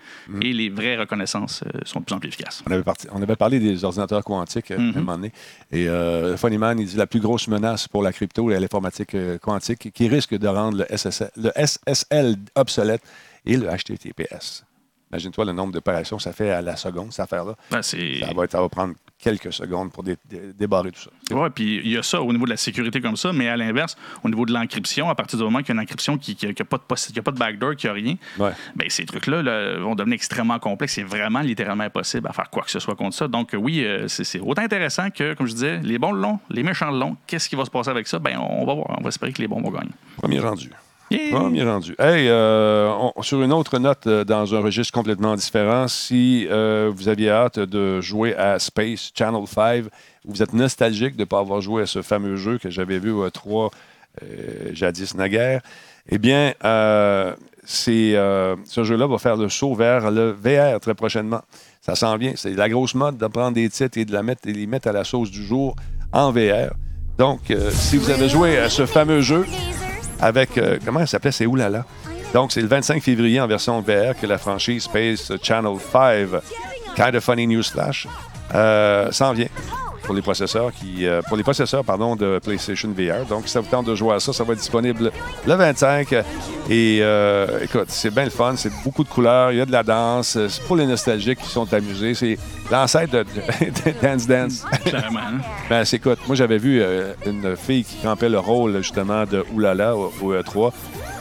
et les vraies reconnaissances euh, sont de plus en plus efficaces. On avait, parti- on avait parlé des ordinateurs quantiques euh, Mhm. à un moment donné. Et euh, Funnyman, il dit la plus grosse menace pour la crypto et l'informatique euh, quantique qui risque de rendre le SSL, le SSL obsolète et le HTTPS. Imagine-toi le nombre d'opérations que ça fait à la seconde, cette affaire-là. Ben. Ça va, ça va prendre quelques secondes pour dé- dé- débarrer tout ça. Ouais, puis il y a ça au niveau de la sécurité comme ça, mais à l'inverse, au niveau de l'encryption, à partir du moment qu'il y a une encryption qui n'a pas, de possi- qui a pas de backdoor, qui n'a rien, Ouais. ben, ces trucs-là là, vont devenir extrêmement complexes. C'est vraiment littéralement impossible à faire quoi que ce soit contre ça. Donc, oui, euh, c'est c'est autant intéressant que, comme je disais, les bons le long, les méchants le long. Qu'est-ce qui va se passer avec ça? Ben, on va voir. On va espérer que les bons vont gagner. Premier rendu. Premier rendu. Hey, euh, sur une autre note, euh, dans un registre complètement différent, si euh, vous aviez hâte de jouer à Space Channel 5, vous êtes nostalgique de ne pas avoir joué à ce fameux jeu que j'avais vu à 3 jadis naguère, eh bien, ce jeu-là va faire le saut vers le VR très prochainement. Ça s'en vient. C'est la grosse mode de prendre des titres et de les mettre à la sauce du jour en VR. Donc, si vous avez joué à ce fameux jeu, avec, euh, comment elle s'appelait, c'est Oulala. Donc, c'est le 25 février en version VR que la franchise Space Channel 5, Kind of Funny News Flash, euh, s'en vient pour les processeurs qui, euh, pour les processeurs pardon, de PlayStation VR. Donc, si ça vous tente de jouer à ça, ça va être disponible le 25. Et euh, écoute, c'est bien le fun, c'est beaucoup de couleurs, il y a de la danse, c'est pour les nostalgiques qui sont amusés. C'est l'ancêtre de, de Dance Dance. Clairement. Ben, c'est- écoute, moi, j'avais vu euh, une fille qui campait le rôle, justement, de Oulala au, au E3.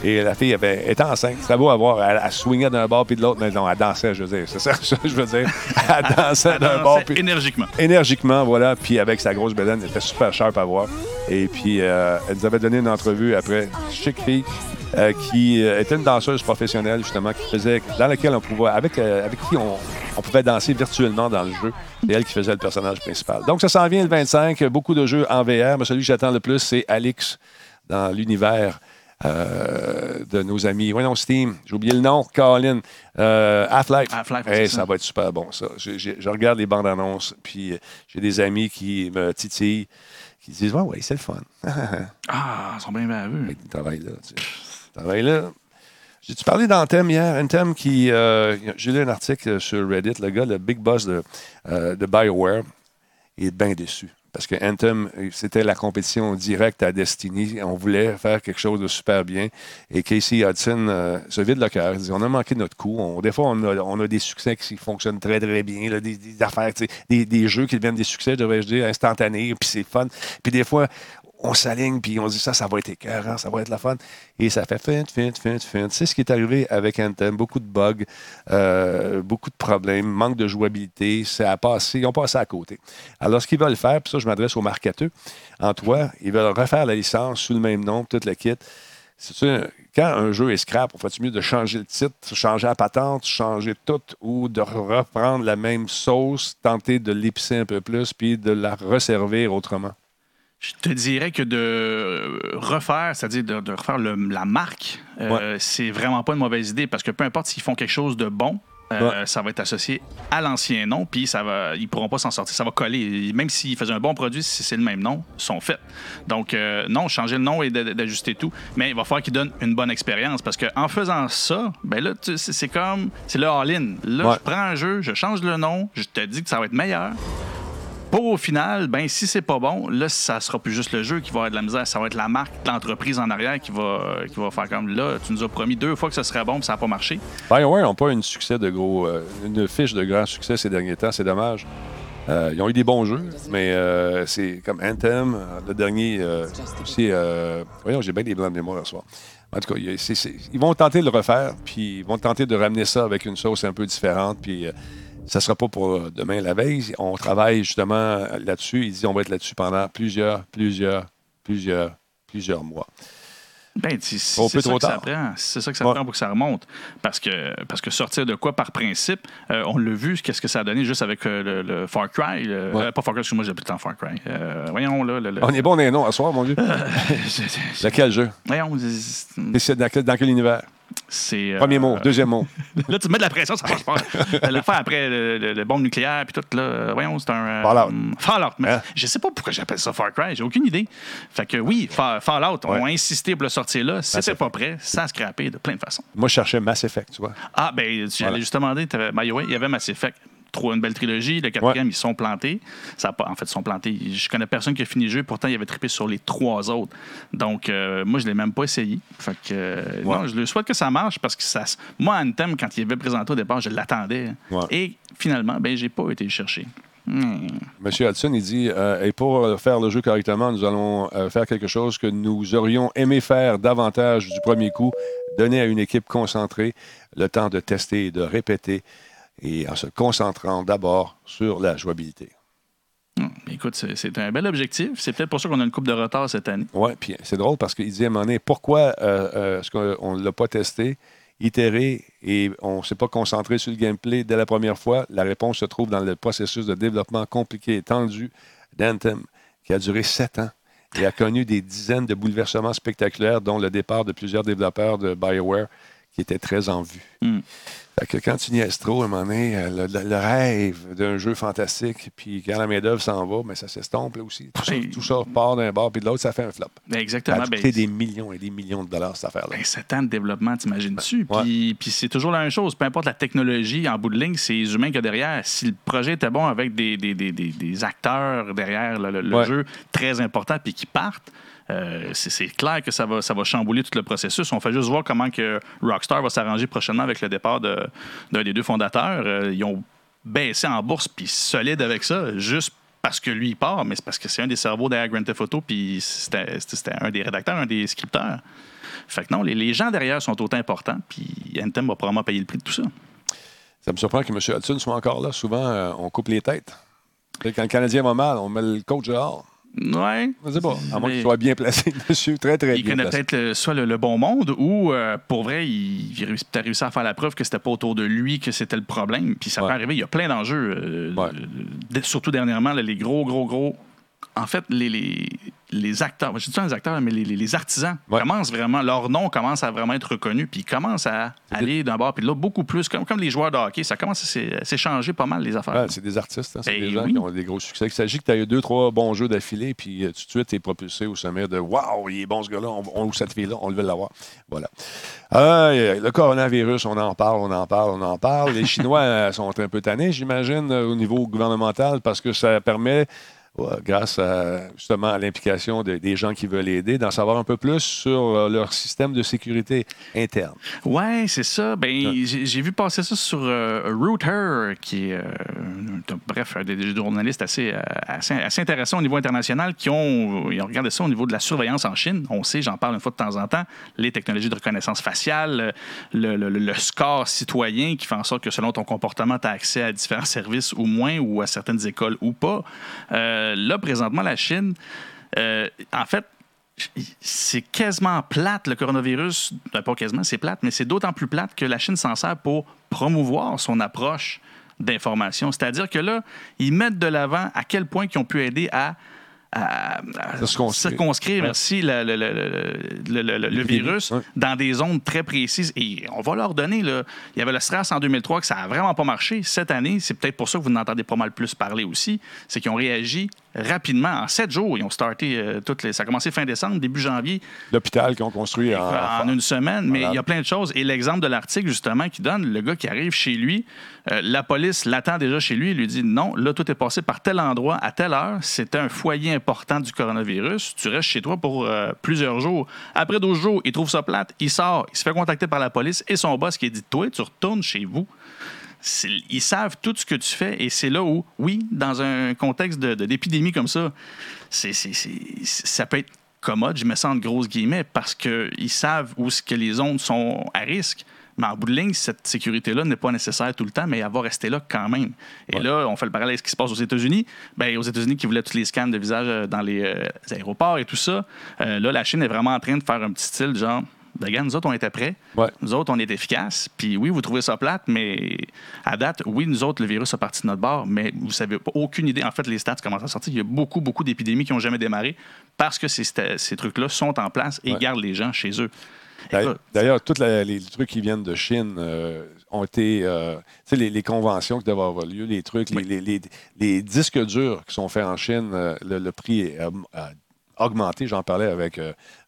Et la fille avait, était enceinte. C'était beau à voir. Elle, elle swingait d'un bord puis de l'autre. Mais non, elle dansait, je veux dire. C'est ça que je veux dire. Elle dansait d'un bord puis énergiquement. énergiquement, voilà. Puis avec sa grosse bedaine, elle était super sharp à voir. Et puis, euh, elle nous avait donné une entrevue après. Chic fille. euh, qui euh, était une danseuse professionnelle, justement, qui faisait, dans laquelle on pouvait, avec, euh, avec qui on, on pouvait danser virtuellement dans le jeu. C'est elle qui faisait le personnage principal. Donc, ça s'en vient le 25. Beaucoup de jeux en VR, mais celui que j'attends le plus, c'est Alix dans l'univers euh, de nos amis. Voyons, Steam, j'ai oublié le nom, Colin. Euh, Half-Life. Half-Life, Hey, c'est ça ça. va être super bon, ça. Je, je- je regarde les bandes annonces, puis euh, j'ai des amis qui me titillent, qui disent Ouais, ouais, c'est le fun. Ah, ils sont bien baveux. Ils travaillent là. Tu travaillent là. J'ai-tu parlé le thème hier? Un thème qui. euh, j'ai lu un article sur Reddit. Le gars, le big boss de, de BioWare, il est bien déçu. Parce que Anthem, c'était la compétition directe à Destiny. On voulait faire quelque chose de super bien. Et Casey Hudson euh, se vide le cœur. Il dit On a manqué notre coup. Des fois, on a, des succès qui fonctionnent très, très bien. des, affaires, des jeux qui deviennent des succès, devrais-je dire, instantanés. Puis c'est fun. Puis des fois, on s'aligne, puis on dit ça, ça va être écœurant, ça va être la fun. Et ça fait fin, fin, fin, fin. C'est ce qui est arrivé avec Anthem. Beaucoup de bugs, euh, beaucoup de problèmes, manque de jouabilité. Ça a passé, ils ont passé à côté. Alors, ce qu'ils veulent faire, puis ça, je m'adresse aux marketeux, en toi, ils veulent refaire la licence sous le même nom, toute la kit. C'est quand un jeu est scrap, on fait mieux de changer le titre, changer la patente, changer tout, ou de reprendre la même sauce, tenter de l'épicer un peu plus, puis de la resservir autrement? Je te dirais que de refaire, c'est-à-dire de, refaire la marque, euh, c'est vraiment pas une mauvaise idée parce que peu importe s'ils font quelque chose de bon, euh, ça va être associé à l'ancien nom, puis ça va, ils pourront pas s'en sortir. Ça va coller. Même s'ils faisaient un bon produit, si c'est le même nom, ils sont faits. Donc, euh, non, changer le nom et d'ajuster tout. Mais il va falloir qu'ils donnent une bonne expérience parce qu'en faisant ça, ben là, c'est comme. C'est le all-in. Là, je prends un jeu, je change le nom, je te dis que ça va être meilleur. Pour au final, ben si c'est pas bon, là, ça sera plus juste le jeu qui va avoir de la misère, ça va être la marque, l'entreprise en arrière qui va, qui va faire comme là, tu nous as promis deux fois que ce serait bon, puis ça n'a pas marché. BioWare n'ont pas une succès de gros, euh, une fiche de grand succès ces derniers temps, c'est dommage. Euh, ils ont eu des bons jeux, mais euh, c'est comme Anthem, le dernier aussi. voyons, j'ai bien des blancs de mémoire ce soir. En tout cas, ils vont tenter de le refaire, puis ils vont tenter de ramener ça avec une sauce un peu différente, puis ça ne sera pas pour demain la veille. On travaille justement là-dessus. Il dit on va être là-dessus pendant plusieurs, plusieurs, plusieurs, plusieurs mois. Ben, c'est ça, que ça prend. C'est ça que ça prend pour que ça remonte. Parce que, parce que sortir de quoi par principe, euh, on l'a vu, qu'est-ce que ça a donné juste avec euh, le, Far Cry. Euh, pas Far Cry, excuse-moi, j'ai plus le temps Far Cry. voyons, là. On est bon on est non à soir, mon Dieu. quel jeu? Voyons. Dans, dans quel univers? C'est, Premier mot, deuxième mot. là, tu mets de la pression, ça marche pas. le faire après le, le, bombe nucléaire, puis tout, là, voyons, c'est un. Fallout. Fallout. Mais hein? Je sais pas pourquoi j'appelle ça Far Cry, j'ai aucune idée. Fait que oui, Fallout, on a insisté pour le sortir là. Si c'était pas prêt, ça a scrappé de plein de façons. Moi, je cherchais Mass Effect, tu vois. Ah, ben, tu allais justement dire, ben, il y avait Mass Effect une belle trilogie. Le quatrième, ils sont plantés. Ça pas, en fait, ils sont plantés. Je connais personne qui a fini le jeu. Pourtant, il avait trippé sur les trois autres. Donc, euh, moi, je ne l'ai même pas essayé. Fait que, euh, non, je le souhaite que ça marche parce que ça, moi, Anthem, quand il avait présenté au départ, je l'attendais. Et finalement, ben, j'ai pas été le chercher. Hmm. Monsieur Hudson, il dit euh, Et pour faire le jeu correctement, nous allons faire quelque chose que nous aurions aimé faire davantage du premier coup, donner à une équipe concentrée le temps de tester et de répéter et en se concentrant d'abord sur la jouabilité. Hmm. écoute, c'est un bel objectif. C'est peut-être pour ça qu'on a une coupe de retard cette année. Oui, puis c'est drôle parce qu'il dit à un moment donné, pourquoi euh, euh, est-ce qu'on ne l'a pas testé, itéré et on ne s'est pas concentré sur le gameplay dès la première fois? La réponse se trouve dans le processus de développement compliqué et tendu d'Anthem, qui a duré sept ans et a connu des dizaines de bouleversements spectaculaires, dont le départ de plusieurs développeurs de BioWare qui étaient très en vue. Hmm que quand tu niaises trop, à un moment donné, euh, le, rêve d'un jeu fantastique, puis quand la main-d'œuvre s'en va, mais ça s'estompe là aussi. Tout ça, part d'un bord, puis de l'autre, ça fait un flop. Ben, exactement. Ça ben, des millions et des millions de dollars, cette affaire-là. Ben, sept ans de développement, t'imagines-tu? Puis, puis c'est toujours la même chose. Peu importe la technologie, en bout de ligne, c'est les humains qu'il y a derrière. Si le projet était bon avec des, des, des, des acteurs derrière le, jeu très important, puis qui partent, euh, c'est clair que ça va, ça va chambouler tout le processus. On fait juste voir comment que Rockstar va s'arranger prochainement avec le départ d'un des deux fondateurs. Euh, ils ont baissé en bourse, puis solide avec ça, juste parce que lui, il part, mais c'est parce que c'est un des cerveaux derrière Grand Theft Auto, puis c'était un des rédacteurs, un des scripteurs. Fait que non, les, gens derrière sont autant importants, puis Anthem va probablement payer le prix de tout ça. Ça me surprend que M. Hudson soit encore là. Souvent, euh, on coupe les têtes. Quand le Canadien va mal, on met le coach dehors. Ouais. Sais pas. À moins qu'il soit bien placé monsieur Très, très il bien Il connaît peut-être soit le, bon monde ou, euh, pour vrai, il, il a réussi à faire la preuve que c'était pas autour de lui que c'était le problème. Puis ça peut arriver. Il y a plein d'enjeux. Euh, surtout dernièrement, les gros, gros, gros. En fait, les, les, les acteurs, je dis les acteurs, mais les, artisans commencent vraiment, leur nom commence à vraiment être reconnu, puis ils commencent à aller d'un bord puis de l'autre beaucoup plus, comme, comme les joueurs de hockey. Ça commence à s'échanger pas mal les affaires. c'est des artistes, hein, c'est ben des gens qui ont des gros succès. Il s'agit que tu aies eu deux, trois bons jeux d'affilée, puis euh, tout de suite, tu es propulsé au sommet de Waouh, il est bon ce gars-là, on, on, cette fille-là, on veut l'avoir. Voilà. le coronavirus, on en parle, on en parle, on en parle. Les Chinois euh, sont un peu tannés, j'imagine, au niveau gouvernemental, parce que ça permet grâce à, justement à l'implication de- des gens qui veulent aider, d'en savoir un peu plus sur euh, leur système de sécurité interne. Ouais, c'est ça. Ben, j'ai vu passer ça sur euh, Router, qui est, euh, un- bref, des, des journalistes assez, euh, assez, assez intéressants au niveau international qui ont, ils ont regardé ça au niveau de la surveillance en Chine. On sait, j'en parle une fois de temps en temps, les technologies de reconnaissance faciale, le, le- le- le score citoyen qui fait en sorte que selon ton comportement, tu as accès à différents services ou moins, ou à certaines écoles ou pas. Euh, là, présentement, la Chine, euh, en fait, c'est quasiment plate, le coronavirus. Ben, pas quasiment, c'est plate, mais c'est d'autant plus plate que la Chine s'en sert pour promouvoir son approche d'information. C'est-à-dire que là, ils mettent de l'avant à quel point ils ont pu aider à, à- à Circonscrire. circonscrire, Ouais. merci, le, le- le- le- virus Ouais. dans des zones très précises. Et on va leur donner, là, il y avait le stress en 2003 que ça n'a vraiment pas marché. Cette année, c'est peut-être pour ça que vous en entendez pas mal plus parler aussi, c'est qu'ils ont réagi rapidement. En sept jours, ils ont starté euh, toutes les... Ça a commencé fin décembre, début janvier, L'hôpital qu'ils ont construit en, en une semaine, mais il y a plein de choses. Et l'exemple de l'article, justement, qui donne le gars qui arrive chez lui, euh, la police l'attend déjà chez lui, il lui dit non, là, tout est passé par tel endroit à telle heure, c'était un foyer important du coronavirus, tu restes chez toi pour euh, plusieurs jours. Après 12 jours, il trouve ça plate, il sort, il se fait contacter par la police et son boss qui dit Toi, tu retournes chez vous. Ils savent tout ce que tu fais et c'est là où, oui, dans un contexte de- de- d'épidémie comme ça, c'est, ça peut être commode, je mets ça en grosses guillemets, parce qu'ils savent où ce que les zones sont à risque. Mais en bout de ligne, cette sécurité-là n'est pas nécessaire tout le temps, mais elle va rester là quand même. Et là, on fait le parallèle avec ce qui se passe aux États-Unis. Ben, aux États-Unis qui voulaient tous les scans de visage euh, dans les, euh, aéroports et tout ça, euh, là, la Chine est vraiment en train de faire un petit style genre, regarde, nous autres, on était prêts. Ouais. Nous autres, on est efficaces. Puis oui, vous trouvez ça plate, mais à date, oui, nous autres, le virus a parti de notre bord, mais vous savez pas aucune idée. En fait, les stats commencent à sortir. Il y a beaucoup, beaucoup d'épidémies qui n'ont jamais démarré parce que ces, ces trucs-là sont en place et Ouais. gardent les gens chez eux. D'ailleurs- tous les trucs qui viennent de Chine euh, ont été. euh, tu sais, les, les conventions qui doivent avoir lieu, les trucs, les, Oui. les- les- les disques durs qui sont faits en Chine, euh, le, le prix a, augmenté. J'en parlais avec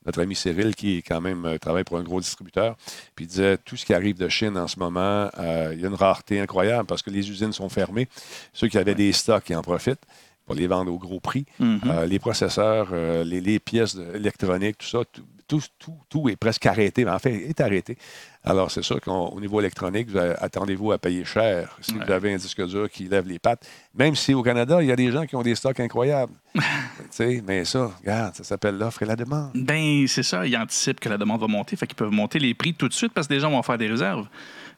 notre ami Cyril, qui quand même euh, travaille pour un gros distributeur. Puis il disait tout ce qui arrive de Chine en ce moment, euh, il y a une rareté incroyable parce que les usines sont fermées. Ceux qui avaient des stocks, ils en profitent pour les vendre au gros prix. Mhm. Euh, les processeurs, euh, les, les pièces électroniques, tout ça, tout, tout, tout- tout est presque arrêté. Mais en fait, est arrêté. Alors, c'est sûr qu'au niveau électronique, attendez-vous à payer cher si Ouais. vous avez un disque dur qui lève les pattes. Même si au Canada, il y a des gens qui ont des stocks incroyables. Mais ça, regarde, ça s'appelle l'offre et la demande. Ben, c'est ça. Ils anticipent que la demande va monter. Fait qu'ils peuvent monter les prix tout de suite parce que les gens vont faire des réserves.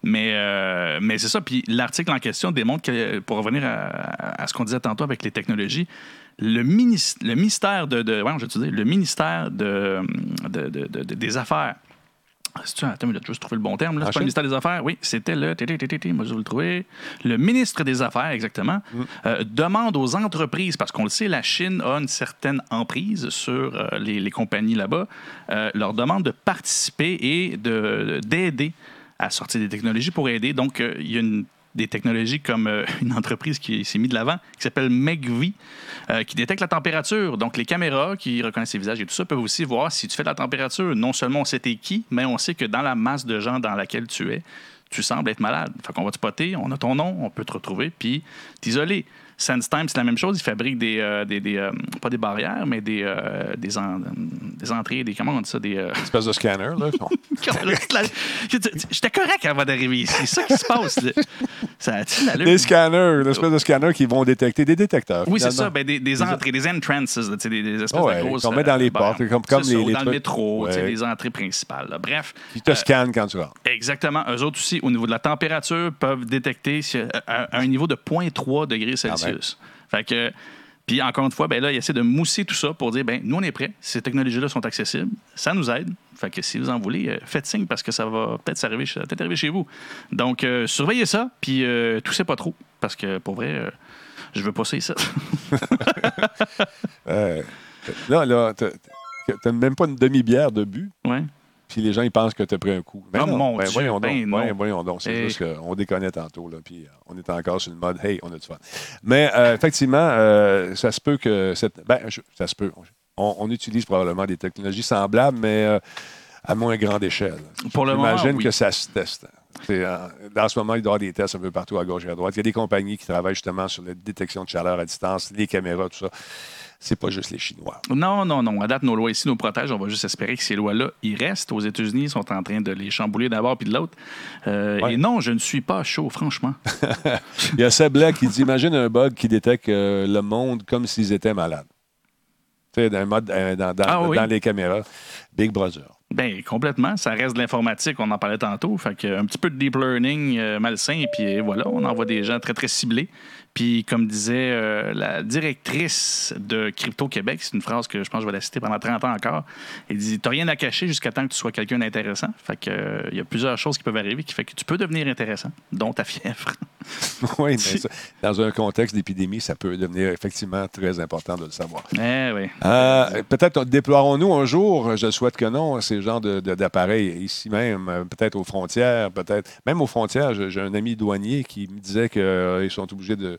Mais, euh, mais c'est ça. Puis l'article en question démontre que, pour revenir à, à ce qu'on disait tantôt avec les technologies, le, minis- le ministère de, de ouais, je vais te dire, le ministère de, de- de- de- de- des Affaires. C'est-tu, attends, je vais juste trouver le bon terme. Là. C'est pas le ministère des Affaires? Oui, c'était le. Moi, je vais le trouver. Le ministre des Affaires, exactement, euh, demande aux entreprises, parce qu'on le sait, la Chine a une certaine emprise sur euh, les, les compagnies là-bas, euh, leur demande de participer et de- d'aider à sortir des technologies pour aider. Donc, il y a une- des technologies comme euh, une entreprise qui s'est mise de l'avant, qui s'appelle MegVi, euh, qui détecte la température. Donc, les caméras qui reconnaissent les visages et tout ça peuvent aussi voir si tu fais de la température. Non seulement on sait t'es qui, mais on sait que dans la masse de gens dans laquelle tu es, tu sembles être malade. Fait qu'on va te spotter, on a ton nom, on peut te retrouver, puis t'isoler. SenseTime, c'est la même chose. Ils fabriquent des, euh, des, des, euh, pas des barrières, mais des, euh, des, en- des entrées, des, comment on dit ça, des... euh, Espèce de scanner, là. J'étais correct avant d'arriver ici. C'est ça qui se passe. là. Ça l'allure? des scanners, une espèce de scanner qui vont détecter des détecteurs. Oui, c'est ça. Ben, des, entrées, des entrances, là, des, des espèces Ouais, de grosses. qu'on met dans les portes, comme- les- ça, ou les dans le métro, Ouais. les entrées principales. là. Bref. Qui te scannent quand tu rentres. Exactement. Eux autres aussi, au niveau de la température, peuvent détecter si- à, à un niveau de 0.3 degrés Celsius. Fait que, puis encore une fois, ben là, ils essaient de mousser tout ça pour dire, ben nous, on est prêts. Ces technologies-là sont accessibles. Ça nous aide. Fait que si vous en voulez, euh, faites signe parce que ça va peut-être s'arriver chez- peut-être arriver chez vous. Donc, euh, surveillez ça, puis euh, toussez pas trop. Parce que, pour vrai, euh, je veux pas ça. Euh, là, là, t'as t'as même pas une demi-bière de but, ouais. Puis les gens, ils pensent que tu as pris un coup. Oh, mon ben, Dieu, voyons donc. ben voyons, non. voyons donc. C'est juste qu'on déconnait tantôt, là, puis euh, on est encore sur le mode « Hey, on a du fun ». Mais euh, effectivement, euh, ça se peut que... Cette, ben, je- ça se peut. On, on utilise probablement des technologies semblables, mais euh, à moins grande échelle. Pour le moment, J'imagine oui. que ça se teste. Dans ce moment, il doit y avoir des tests un peu partout à gauche et à droite. Il y a des compagnies qui travaillent justement sur la détection de chaleur à distance, les caméras, tout ça. C'est pas juste les Chinois. Non, non, non. À date, nos lois ici nous protègent. On va juste espérer que ces lois-là, ils restent. Aux États-Unis, ils sont en train de les chambouler d'abord puis de l'autre. Euh, Ouais. Et non, je ne suis pas chaud, franchement. Il y a Seb Black qui dit Imagine un bug qui détecte euh, le monde comme s'ils étaient malades. Tu sais, dans, euh, dans, dans- Ah oui. dans les caméras. Big Brother. Ben complètement. Ça reste de l'informatique, on en parlait tantôt. Fait que un petit peu de deep learning euh, malsain, et puis voilà, on envoie des gens très, très ciblés. Puis, comme disait euh, la directrice de Crypto Québec, c'est une phrase que je pense que je vais la citer pendant 30 ans encore. Elle dit T'as rien à cacher jusqu'à temps que tu sois quelqu'un d'intéressant. Fait que euh, il y a plusieurs choses qui peuvent arriver qui fait que tu peux devenir intéressant, dont ta fièvre. oui, mais ça, dans un contexte d'épidémie, ça peut devenir effectivement très important de le savoir. eh oui. Euh, peut-être déploierons-nous un jour, je souhaite que non, ces genres de- de- d'appareils ici même, peut-être aux frontières, peut-être. Même aux frontières, j'ai j'ai un ami douanier qui me disait qu'ils sont obligés de,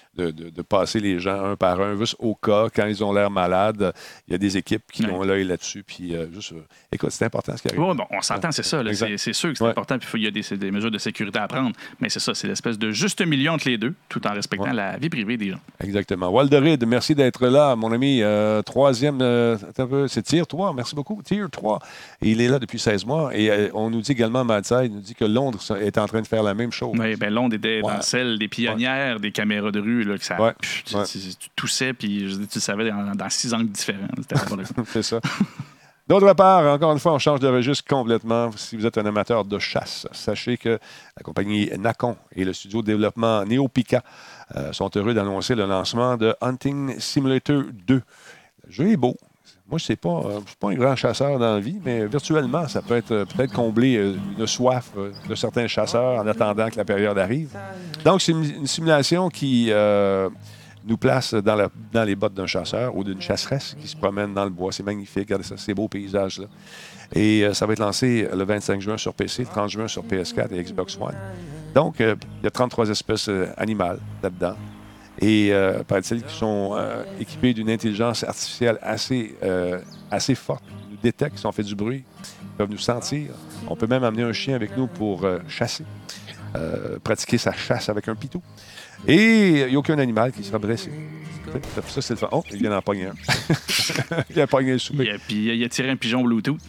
de- de- de passer les gens un par un, juste au cas, quand ils ont l'air malades. Il y a des équipes qui Ouais. ont l'œil là-dessus. Puis, euh, juste, euh, écoute, c'est important ce qui arrive. Ouais, bon, on s'entend, c'est ça. C'est sûr que c'est Ouais. important. Puis il y a des, mesures de sécurité à prendre. Mais c'est ça, c'est l'espèce de juste milieu entre les deux, tout en respectant la vie privée des gens. Exactement. Walderid, merci d'être là, mon ami. Euh, troisième, attends un peu, c'est Tier 3, merci beaucoup. Tier 3. Et il est là depuis 16 mois. Et on nous dit également, Madsai, il nous dit que Londres est en train de faire la même chose. Oui, ben Londres était dans celle des pionnières des caméras de rue, là, que ça. Ouais. pff, tu, Ouais. tu- tu toussais, puis je tu le savais dans, dans six angles différents. C'est ça. D'autre part, encore une fois, on change de registre complètement. Si vous êtes un amateur de chasse, sachez que la compagnie Nacon et le studio de développement Neopika euh, sont heureux d'annoncer le lancement de Hunting Simulator 2. Le jeu est beau. Moi, je ne pas, euh, suis pas un grand chasseur dans la vie, mais virtuellement, ça peut être euh, peut-être combler euh, une soif de certains chasseurs en attendant que la période arrive. Donc, c'est une, simulation qui nous place dans, les bottes d'un chasseur ou d'une chasseresse qui se promène dans le bois. C'est magnifique, regardez ça, ces beaux paysages-là. Et ça va être lancé le 25 juin sur PC, le 30 juin sur PS4 et Xbox One. Donc, il y a 33 espèces animales là-dedans. Et euh, paraît-il qu'ils sont euh, équipés d'une intelligence artificielle assez, euh, assez forte. Ils nous détectent si on fait du bruit. Ils peuvent nous sentir. On peut même amener un chien avec nous pour euh, chasser, pratiquer sa chasse avec un pitou. Et il n'y a aucun animal qui sera blessé. Ça, c'est le fun. Oh, il vient d'en pogner un. il vient pogner le souper. Il a- Puis il a tiré un pigeon Bluetooth.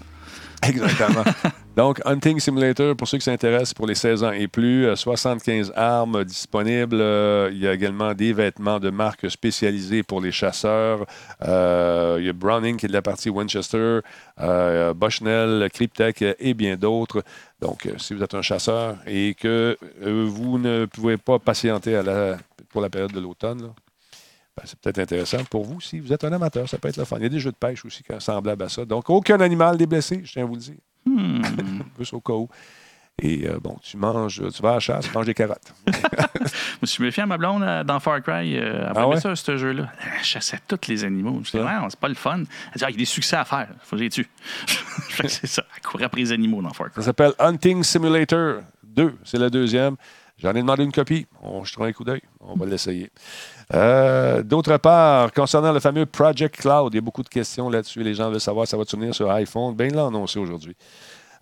Exactement. Donc, Hunting Simulator, pour ceux qui s'intéressent, pour les 16 ans et plus, euh, 75 armes disponibles. Euh, il y a également des vêtements de marque spécialisés pour les chasseurs. Euh, il y a Browning qui est de la partie Winchester, euh, Bushnell, Cryptek et bien d'autres. Donc, euh, si vous êtes un chasseur et que euh, vous ne pouvez pas patienter pour la période de l'automne, ben, c'est peut-être intéressant pour vous si vous êtes un amateur. Ça peut être le fun. Il y a des jeux de pêche aussi semblables à ça. Donc, aucun animal n'est blessé, je tiens à vous le dire. Hmm. Juste au cas où. Et euh, bon, tu manges, tu vas à la chasse, tu manges des carottes. Je me suis méfié à ma blonde euh, dans Far Cry. Euh, elle Ah ouais? ça, ce jeu-là. Elle chassait tous les animaux. Je Ouais. ouais, c'est pas le fun. Elle dit, ah, il y a des succès à faire. Faut que je les tue. C'est ça. Elle courait après les animaux dans Far Ça Cry. s'appelle Hunting Simulator 2. C'est la deuxième. J'en ai demandé une copie. On jetera un coup d'œil. On va l'essayer. Euh, D'autre part, concernant le fameux Project Cloud, il y a beaucoup de questions là-dessus. Les gens veulent savoir si ça va tourner sur iPhone. Bien, l'a annoncé aujourd'hui.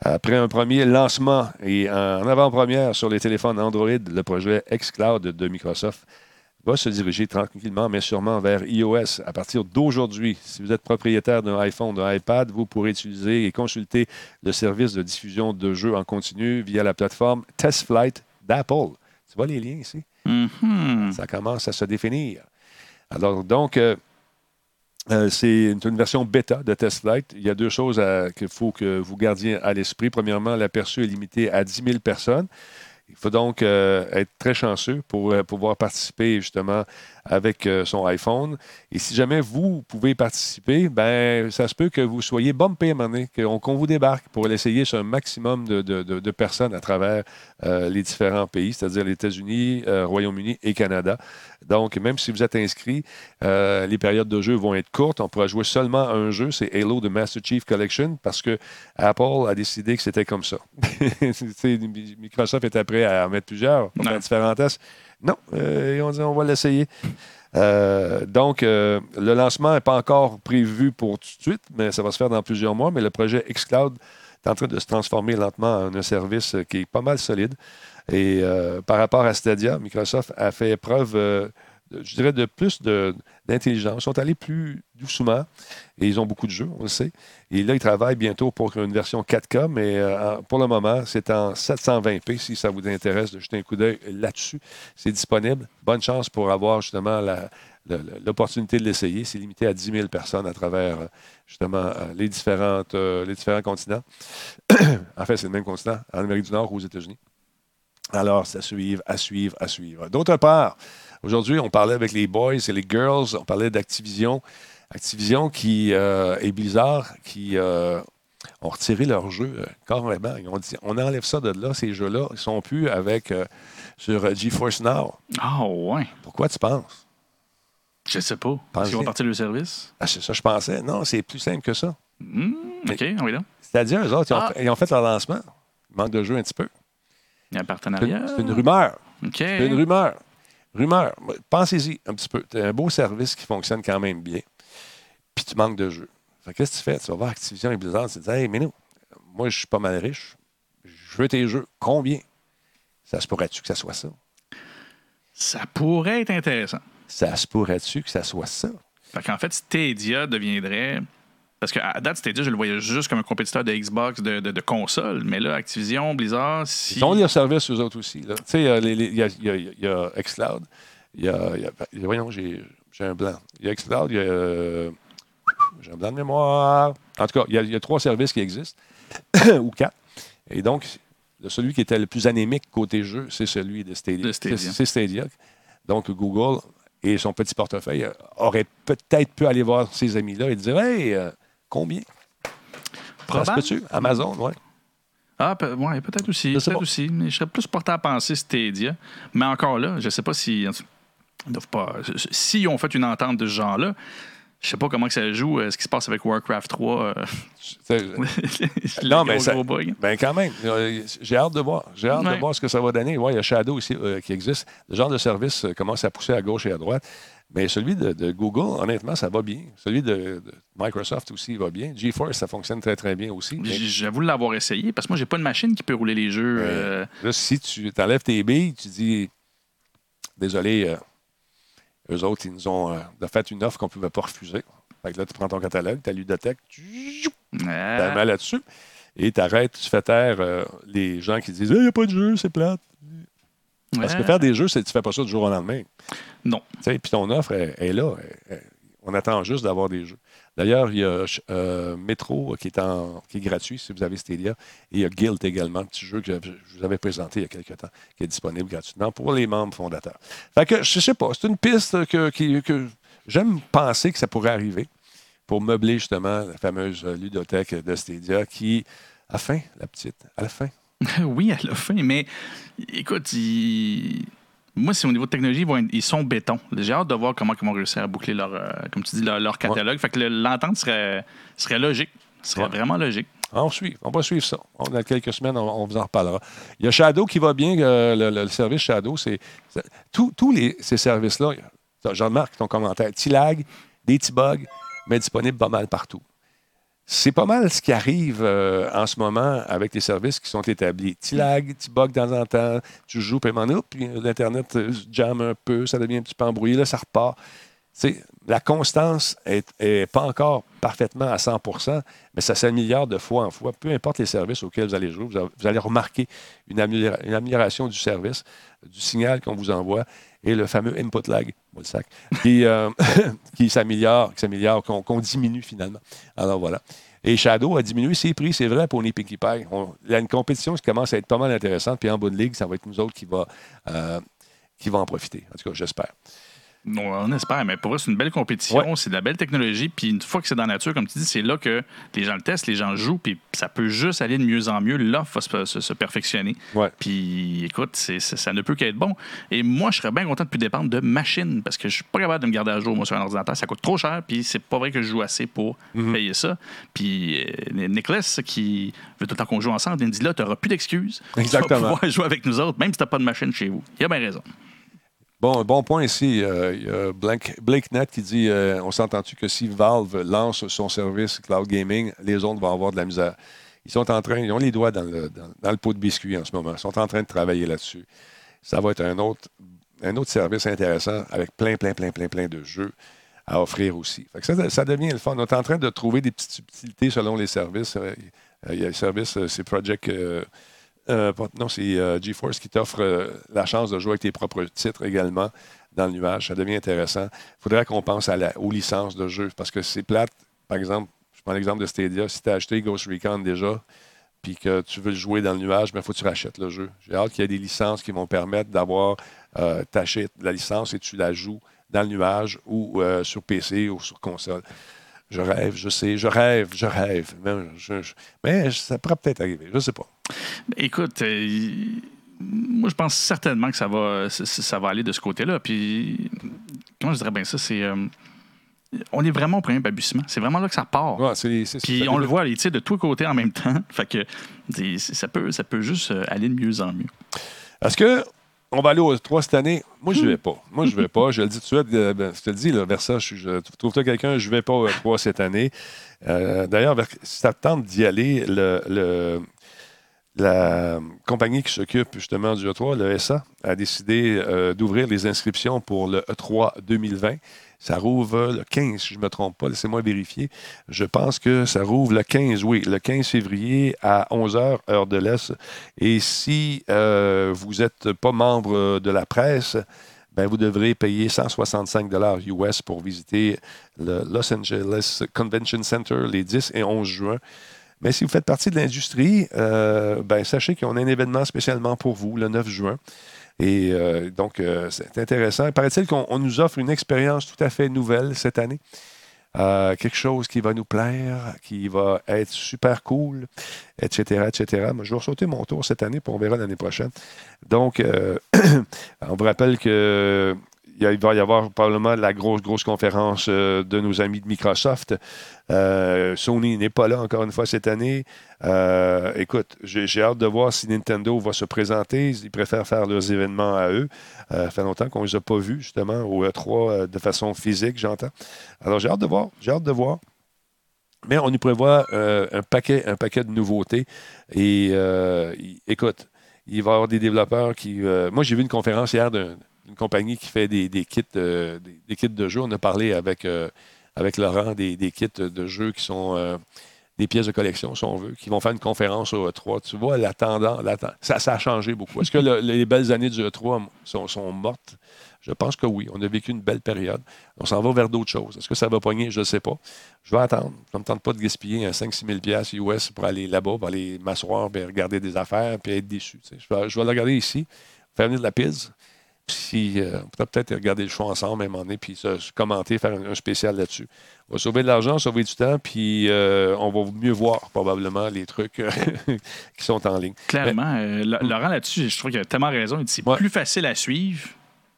Après un premier lancement et en avant-première sur les téléphones Android, le projet xCloud de Microsoft va se diriger tranquillement, mais sûrement vers iOS à partir d'aujourd'hui. Si vous êtes propriétaire d'un iPhone, d'un iPad, vous pourrez utiliser et consulter le service de diffusion de jeux en continu via la plateforme TestFlight d'Apple. Tu vois les liens ici? Mhm. Ça commence à se définir. Alors, donc, euh, euh, c'est une, une version bêta de TestFlight. Il y a deux choses qu'il faut que vous gardiez à l'esprit. Premièrement, l'aperçu est limité à 10 000 personnes. Il faut donc euh, être très chanceux pour euh, pouvoir participer justement avec euh, son iPhone. Et si jamais vous pouvez participer, ben ça se peut que vous soyez bumpé à un moment donné, qu'on vous débarque pour l'essayer sur un maximum de, de- personnes à travers les différents pays, c'est-à-dire les États-Unis, Royaume-Uni et Canada. Donc, même si vous êtes inscrit, euh, les périodes de jeu vont être courtes. On pourra jouer seulement à un jeu, c'est Halo de Master Chief Collection, parce que Apple a décidé que c'était comme ça. Microsoft était prêt à en mettre plusieurs pour différents tests. Non, euh, ils ont dit on va l'essayer. Euh, donc, euh, le lancement n'est pas encore prévu pour tout de suite, mais ça va se faire dans plusieurs mois. Mais le projet xCloud est en train de se transformer lentement en un service qui est pas mal solide. Et euh, par rapport à Stadia, Microsoft a fait preuve, euh, je dirais, de plus d'intelligence. Ils sont allés plus doucement et ils ont beaucoup de jeux, on le sait. Et là, ils travaillent bientôt pour une version 4K, mais euh, pour le moment, c'est en 720p. Si ça vous intéresse de jeter un coup d'œil là-dessus, c'est disponible. Bonne chance pour avoir justement la- l'opportunité de l'essayer. C'est limité à 10 000 personnes à travers euh, justement euh, les, différentes, euh, les différents continents. en fait, c'est le même continent, en Amérique du Nord ou aux États-Unis. Alors, c'est à suivre, à suivre, à suivre. D'autre part, aujourd'hui, on parlait avec les boys et les girls, on parlait d'Activision. Activision qui, euh, et Blizzard qui euh, ont retiré leur jeu euh, carrément. Ils ont dit on enlève ça de là, ces jeux-là. Ils sont plus avec sur GeForce Now. Ah, ouais. Pourquoi tu penses? Je sais pas. Parce qu'ils vont partir le service? Ah, c'est ça, je pensais. Non, c'est plus simple que ça. Hmm, OK, oui, là. C'est-à-dire, eux autres, ils ont, Ah. fait, ils ont fait leur lancement. Il manque de jeu un petit peu. Il y a un partenariat. c'est une rumeur. OK. C'est une rumeur. Rumeur. Pensez-y un petit peu. Tu as un beau service qui fonctionne quand même bien. Puis tu manques de jeu. Qu'est-ce que tu fais? Tu vas voir Activision et Blizzard. Tu te dis, hey, mais nous, moi, je suis pas mal riche. Je veux tes jeux. Combien? Ça se pourrait-tu que ça soit ça? Ça pourrait être intéressant. Ça se pourrait-tu que ça soit ça? Fait qu'en fait, Stadia deviendrait. Parce qu'à date, Stadia, je le voyais juste comme un compétiteur de Xbox, de, de, de console. Mais là, Activision, Blizzard, si. Ils ont leurs services, eux autres aussi. Tu sais, euh, il y a, il y a- il y a Xcloud. Il y a, il y a- voyons, j'ai un blanc. Il y a Xcloud, il y a. euh, j'ai un blanc de mémoire. En tout cas, il y y a trois services qui existent, ou quatre. Et donc, celui qui était le plus anémique côté jeu, c'est celui de Stadia. C'est Stadia. Donc, Google et son petit portefeuille auraient peut-être pu aller voir ces amis-là et dire Hey, euh, combien? Probable. peut-tu? Amazon, oui. Ah, pe- ouais, peut-être aussi. Peut-être aussi. Mais je serais plus porté à penser Stadia. Mais encore là, je ne sais pas si. Ils doivent pas. S'ils ont fait une entente de ce genre-là, je sais pas comment que ça joue, euh, ce qui se passe avec Warcraft 3. euh, Non, mais ça-. Ben quand même, Euh, j'ai hâte de voir. J'ai hâte Ouais. de voir ce que ça va donner. Ouais, il y a Shadow aussi qui existe. Le genre de service commence à pousser à gauche et à droite. Mais celui de, de Google, honnêtement, ça va bien. Celui de, de Microsoft aussi, il va bien. GeForce, ça fonctionne très, très bien aussi. Mais J'avoue l'avoir essayé parce que moi, j'ai pas de machine qui peut rouler les jeux. Euh, là, si tu enlèves tes billes, tu dis Désolé, euh, eux autres, ils nous ont euh, fait une offre qu'on ne pouvait pas refuser. Fait que là, tu prends ton catalogue, ta ludothèque, tu la mets là-dessus et tu arrêtes, tu fais taire euh, les gens qui disent Il n'y a pas de jeu, c'est plate. Parce que faire des jeux, c'est tu fais pas ça du jour au lendemain. Non. Tu sais, Puis ton offre est, est là. Elle- elle- on attend juste d'avoir des jeux. D'ailleurs, il y a euh, Metro qui est, en, qui est gratuit si vous avez Stadia. Et il y a Guild également, petit jeu que je vous avais présenté il y a quelques temps, qui est disponible gratuitement pour les membres fondateurs. Fait que je sais pas, c'est une piste que, que j'aime penser que ça pourrait arriver pour meubler justement la fameuse ludothèque de Stadia qui, la fin, la petite, à la fin, oui, à la fin, mais écoute, ils- moi, c'est au niveau de technologie, ils, vont être- ils sont béton. J'ai hâte de voir comment ils vont réussir à boucler leur, euh, comme tu dis, leur, leur catalogue. Fait que le- l'entente serait, serait logique. Serait Ouais. vraiment logique. On suit, on va suivre ça. On, dans quelques semaines, on, on vous en reparlera. Il y a Shadow qui va bien, euh, le, service Shadow, c'est. Tous les, ces services-là, Jean-Marc, ton commentaire, petit lag, des petits bugs, mais disponibles pas mal partout. C'est pas mal ce qui arrive euh, en ce moment avec les services qui sont établis. Petit lag, petit bug de temps en temps, tu joues, puis puis l'Internet euh, jamme un peu, ça devient un petit peu embrouillé, là, ça repart. La constance n'est pas encore parfaitement à 100% mais ça s'améliore de fois en fois. Peu importe les services auxquels vous allez jouer, vous, allez remarquer une, améliora- une amélioration du service, du signal qu'on vous envoie et le fameux input lag, sac, qui, euh, qui s'améliore, qui s'améliore, qu'on qu'on diminue finalement. Alors voilà. Et Shadow a diminué ses prix, c'est vrai, pour les Pinkie Pie. On- Il y a une compétition qui commence à être pas mal intéressante, puis en bonne ligue, ça va être nous autres qui va, euh, qui va en profiter. En tout cas, j'espère. Non, on espère, mais pour eux, c'est une belle compétition, Ouais. c'est de la belle technologie. Puis une fois que c'est dans la nature, comme tu dis, c'est là que les gens le testent, les gens jouent, puis ça peut juste aller de mieux en mieux. L'offre va se, se- se perfectionner. Ouais. Puis écoute, ça ne peut qu'être bon. Et moi, je serais bien content de plus dépendre de machines parce que je suis pas capable de me garder à jour, moi, sur un ordinateur. Ça coûte trop cher, puis c'est pas vrai que je joue assez pour Mhm. payer ça. Puis euh, Nicholas, qui veut tout le temps qu'on joue ensemble, il me dit là, tu n'auras plus d'excuses. Tu Exactement. vas pouvoir jouer avec nous autres, même si tu n'as pas de machine chez vous. Il a bien raison. Bon, bon point ici. euh, il y a Blank- Blake Net qui dit euh, On s'entend-tu que si Valve lance son service cloud gaming, les autres vont avoir de la misère Ils sont en train, ils ont les doigts dans le, pot de biscuit en ce moment. Ils sont en train de travailler là-dessus. Ça va être un autre, un service intéressant avec plein, plein, plein, plein, plein de jeux à offrir aussi. Fait ça, ça devient le fun. On est en train de trouver des petites subtilités selon les services. Euh, Il y a le service, euh, c'est Project. euh, euh, non, c'est euh, GeForce qui t'offre euh, la chance de jouer avec tes propres titres également dans le nuage. Ça devient intéressant. Il faudrait qu'on pense à la- aux licences de jeu parce que c'est plate. Par exemple, je prends l'exemple de Stadia. Si tu as acheté Ghost Recon déjà, puis que tu veux le jouer dans le nuage, il faut que tu rachètes le jeu. J'ai hâte qu'il y ait des licences qui vont permettre d'avoir, euh, t'achètes la licence et tu la joues dans le nuage ou sur PC ou sur console. Je rêve, je sais, je rêve, je rêve. Mais, mais ça pourrait peut-être arriver, je ne sais pas. Écoute, euh, moi, je pense certainement que ça va, ça, ça va aller de ce côté-là. Puis, comment je dirais bien ça? C'est. euh, on est vraiment au premier balbutiement. C'est vraiment là que ça part. Ouais, c'est- c'est- Puis on le voit, tire de tous côtés en même temps. Fait que ça peut, ça peut juste euh, aller de mieux en mieux. Est-ce que on va aller aux trois cette année? Moi, je ne vais pas. Moi, je vais pas. Je le dis tout de suite. euh, ben, je te le dis, là, Versa, je, je trouve-toi quelqu'un, je ne vais pas aux trois cette année. Euh, D'ailleurs, si tente d'y aller, le, le- la compagnie qui s'occupe justement du E3, le SA, a décidé euh, d'ouvrir les inscriptions pour le E E3 2020. Ça rouvre le 15, si je ne me trompe pas. Laissez-moi vérifier. Je pense que ça rouvre le 15, oui, le 15 février à 11h, heure de l'Est. Et si euh, vous n'êtes pas membre de la presse, ben, vous devrez payer 165 US pour visiter le Los Angeles Convention Center les 10 et 11 juin. Mais si vous faites partie de l'industrie, euh, ben, sachez qu'on a un événement spécialement pour vous le 9 juin. Et euh, donc, euh, c'est intéressant. Paraît-il qu'on on nous offre une expérience tout à fait nouvelle cette année. Quelque chose qui va nous plaire, qui va être super cool, etc., etc. Moi, je vais sauter mon tour cette année, puis on verra l'année prochaine. Donc, on vous rappelle que il y va y avoir probablement la grosse, grosse conférence euh, de nos amis de Microsoft. Euh, Sony n'est pas là encore une fois cette année. Euh, écoute, j'ai hâte de voir si Nintendo va se présenter. Ils préfèrent faire leurs événements à eux. Ça fait longtemps qu'on ne les a pas vus, justement, au E3 euh, de façon physique, j'entends. Alors, j'ai hâte de voir. J'ai hâte de voir. Mais on nous prévoit un, paquet, un paquet de nouveautés. Et écoute, il va y avoir des développeurs qui. moi, j'ai vu une conférence hier d'un- d'une compagnie qui fait des, kits, euh, des, kits de jeux. On a parlé avec, euh, avec Laurent des, des kits de jeux qui sont euh, des pièces de collection, si on veut, qui vont faire une conférence au E3. Tu vois, la tendance, ça, a changé beaucoup. Est-ce que le- les belles années du E3 sont, sont mortes? Je pense que oui. On a vécu une belle période. On s'en va vers d'autres choses. Est-ce que ça va pogner? Je ne sais pas. Je vais attendre. Ça ne me tente pas de gaspiller un 5-6 000 piastres US pour aller là-bas, pour aller m'asseoir, puis regarder des affaires, puis être déçu. Je vais, je vais le regarder ici, faire venir de la pizza. Euh, on pourrait peut-être regarder le show ensemble à un moment donné, puis commenter, faire un, un spécial là-dessus. On va sauver de l'argent, sauver du temps, puis euh, on va mieux voir probablement les trucs euh, qui sont en ligne. Clairement, Laurent, là-dessus, je trouve qu'il a tellement raison. C'est Ouais. plus facile à suivre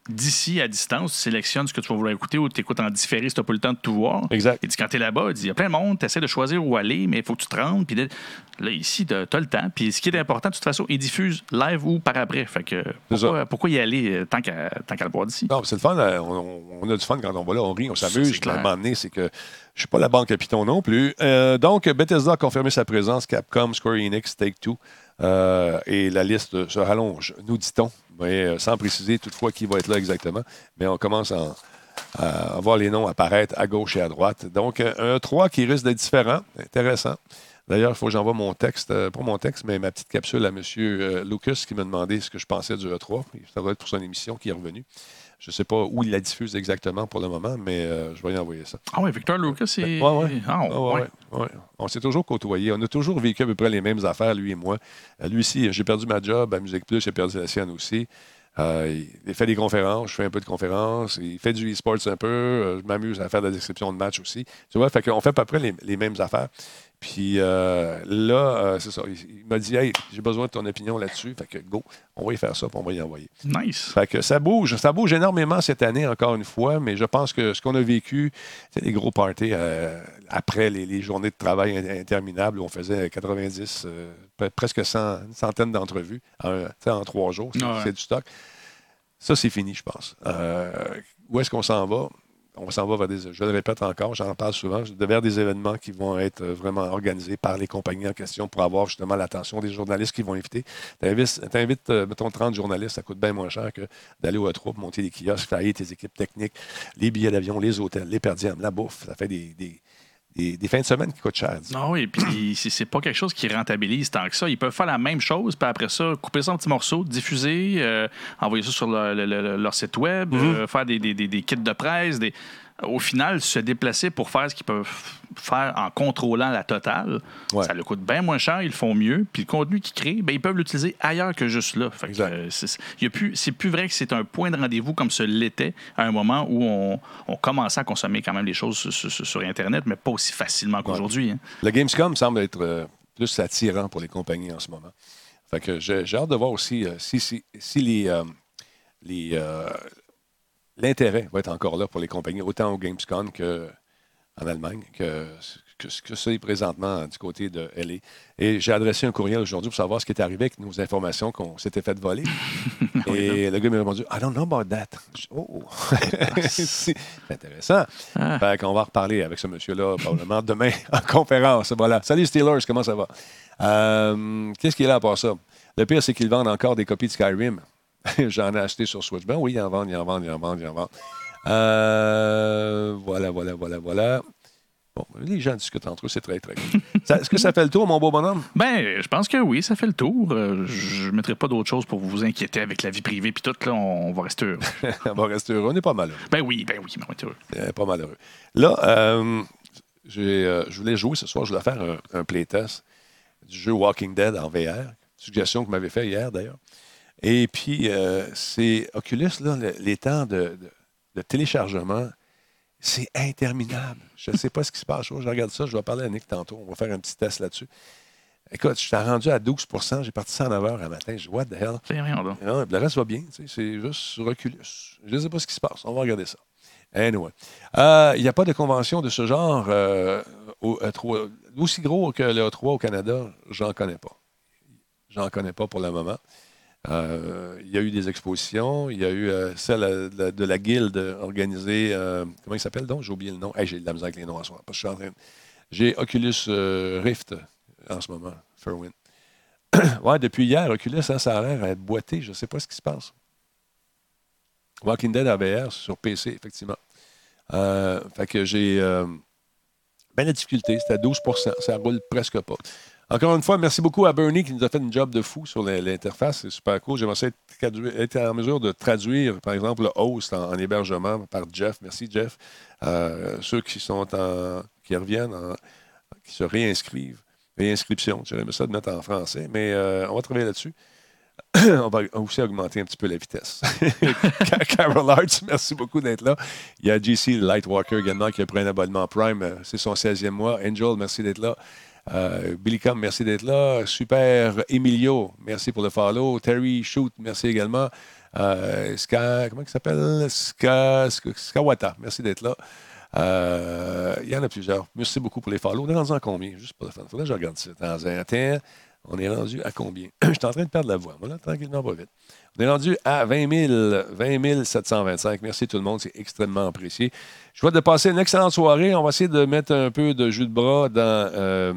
d'ici à distance. Tu sélectionnes ce que tu vas vouloir écouter ou tu écoutes en différé si tu n'as pas le temps de tout voir. Exact. Il dit quand tu es là-bas, il dit il y a plein de monde, tu essaies de choisir où aller, mais il faut que tu te rendes. Puis là, ici, tu as, le temps. Puis ce qui est important, de toute façon, il diffuse live ou par après. Fait que pourquoi, pourquoi y aller euh, tant qu'à qu'à le voir d'ici? Non, c'est le fun. On, on a du fun quand on va là, on rit, on s'amuse. À un moment donné, c'est que je suis pas la banque à Python non plus. Euh, donc, Bethesda a confirmé sa présence, Capcom, Square Enix, Take-Two. Euh, et la liste se rallonge, nous dit-on, mais euh, sans préciser toutefois qui va être là exactement. Mais on commence à, voir les noms apparaître à gauche et à droite. Donc, euh, un 3 qui risque d'être différent, intéressant. D'ailleurs, il faut que j'envoie mon texte, pas mon texte, mais ma petite capsule à M. Lucas qui m'a demandé ce que je pensais du E3. Ça va être pour son émission qui est revenue. Je ne sais pas où il la diffuse exactement pour le moment, mais euh, je vais y envoyer ça. Ah ouais, Victor Lucas, c'est. Ouais, ouais. Ah, ouais, ouais. On s'est toujours côtoyés. On a toujours vécu à peu près les mêmes affaires, lui et moi. Euh, lui aussi, j'ai perdu ma job à Musique Plus, j'ai perdu la sienne aussi. Euh, il fait des conférences, je fais un peu de conférences. Il fait du e-sports un peu. je m'amuse à faire de la description de match aussi. Tu vois, fait qu'on fait à peu près les, les mêmes affaires. Puis euh, là, euh, c'est ça. Il, il m'a dit Hey, j'ai besoin de ton opinion là-dessus. Fait que go, on va y faire ça, puis on va y envoyer. Nice. Fait que ça bouge, ça bouge énormément cette année, encore une fois, mais je pense que ce qu'on a vécu, c'est des gros parties euh, après les, les journées de travail in- interminables où on faisait 90, euh, pre- presque 100, une centaine d'entrevues en, trois jours. C'est Ouais. du stock. Ça, c'est fini, je pense. Où est-ce qu'on s'en va? On s'en va vers des, je le répète encore, j'en parle souvent, vers des événements qui vont être euh, vraiment organisés par les compagnies en question pour avoir justement l'attention des journalistes qui vont inviter. Tu invites, euh, mettons, 30 journalistes, ça coûte bien moins cher que d'aller au E3 monter des kiosques, faire tes équipes techniques, les billets d'avion, les hôtels, les perdièmes, la bouffe. Ça fait des, fins de semaine qui coûtent cher. Non, et puis c'est pas quelque chose qui rentabilise tant que ça. Ils peuvent faire la même chose, puis après ça, couper ça en petits morceaux, diffuser, euh, envoyer ça sur leur site web, mm-hmm. euh, faire des, des, kits de presse, des, au final, se déplacer pour faire ce qu'ils peuvent faire en contrôlant la totale, ça leur coûte bien moins cher, ils le font mieux. Puis le contenu qu'ils créent, ben, ils peuvent l'utiliser ailleurs que juste là. Euh, c'est plus, plus vrai que c'est un point de rendez-vous comme ce l'était à un moment où on, on, commençait à consommer quand même les choses sur, Internet, mais pas aussi facilement qu'aujourd'hui. Hein. Le Gamescom semble être euh, plus attirant pour les compagnies en ce moment. Fait que j'ai hâte de voir aussi euh, si, si, si, les, les l'intérêt va être encore là pour les compagnies, autant au Gamescom qu'en Allemagne, que, que, que ça est présentement du côté de LA. Et j'ai adressé un courriel aujourd'hui pour savoir ce qui est arrivé avec nos informations qu'on s'était fait voler. Et le gars m'a répondu I don't know about that. oh, c'est intéressant. Ah. Fait qu'on va reparler avec ce monsieur-là probablement demain en conférence. Voilà. Salut Steelers, comment ça va? Euh, qu'est-ce qu'il a à part ça? Le pire, c'est qu'ils vendent encore des copies de Skyrim. J'en ai acheté sur Switch. Ben oui, il en vendent, il en vendent, il en vendent, il en vendent. Euh, voilà, voilà, voilà, voilà. Bon, les gens discutent entre eux, c'est très, très Est-ce que ça fait le tour, mon beau bonhomme? Ben, je pense que oui, ça fait le tour. Euh, je ne mettrai pas d'autre chose pour vous inquiéter avec la vie privée, puis tout, là, on, va rester heureux. on va rester heureux. On est pas malheureux. Ben oui, ben oui, on est heureux. Euh, pas malheureux. Là, je voulais jouer ce soir, je voulais faire un, un playtest du jeu Walking Dead en VR. Suggestion que vous m'avez fait hier, d'ailleurs. Et puis, euh, c'est Oculus, là, les temps de, téléchargement, c'est interminable. Je ne sais pas ce qui se passe. Je regarde ça, je vais parler à Nick tantôt. On va faire un petit test là-dessus. Écoute, je suis rendu à 12% J'ai parti 109 heures à matin. Je dis, what the hell? C'est rien, non, Le reste va bien. C'est juste sur Oculus. Je ne sais pas ce qui se passe. On va regarder ça. Anyway. Euh, il n'y a pas de convention de ce genre euh, au E3. Aussi gros que le E3 au Canada, j'en connais pas. J'en connais pas pour le moment. Euh, il y a eu des expositions. Il y a eu euh, celle euh, de la, guilde organisée. comment il s'appelle donc? J'ai oublié le nom. j'ai de avec les noms à soir. J'ai Oculus Rift en ce moment, Fairwind. ouais, depuis hier, Oculus, hein, ça a l'air à boité. Je ne sais pas ce qui se passe. Walking Dead AVR sur PC, effectivement. fait que j'ai bien la difficulté. C'était à 12% Ça roule presque pas. Encore une fois, merci beaucoup à Bernie qui nous a fait une job de fou sur l'interface. C'est super cool. J'aimerais être, en mesure de traduire, par exemple, le host en, hébergement par Jeff. Merci, Jeff. Euh, ceux qui sont qui reviennent, qui se réinscrivent. Réinscription, j'aimerais ça de mettre en français, mais euh, on va travailler là-dessus. on va aussi augmenter un petit peu la vitesse. Carol Arts, merci beaucoup d'être là. Il y a JC Lightwalker également qui a pris un abonnement Prime. Euh, c'est son 16e mois. Angel, merci d'être là. Euh, Billy Com, merci d'être là. Super Emilio, merci pour le follow. Terry Shoot, merci également. Euh, Ska, comment il s'appelle? Ska, Skawata, merci d'être là. Euh, il y en a plusieurs. Merci beaucoup pour les follow. On est rendu à combien? Juste pour le fun. Faudrait que je regarde ça. Dans un temps, on est rendu à combien? je suis en train de perdre la voix. Voilà, tranquillement, pas vite. On est rendu à 20, 000, 20 725. Merci tout le monde, c'est extrêmement apprécié. Je vous souhaite de passer une excellente soirée. On va essayer de mettre un peu de jus de bras dans, euh,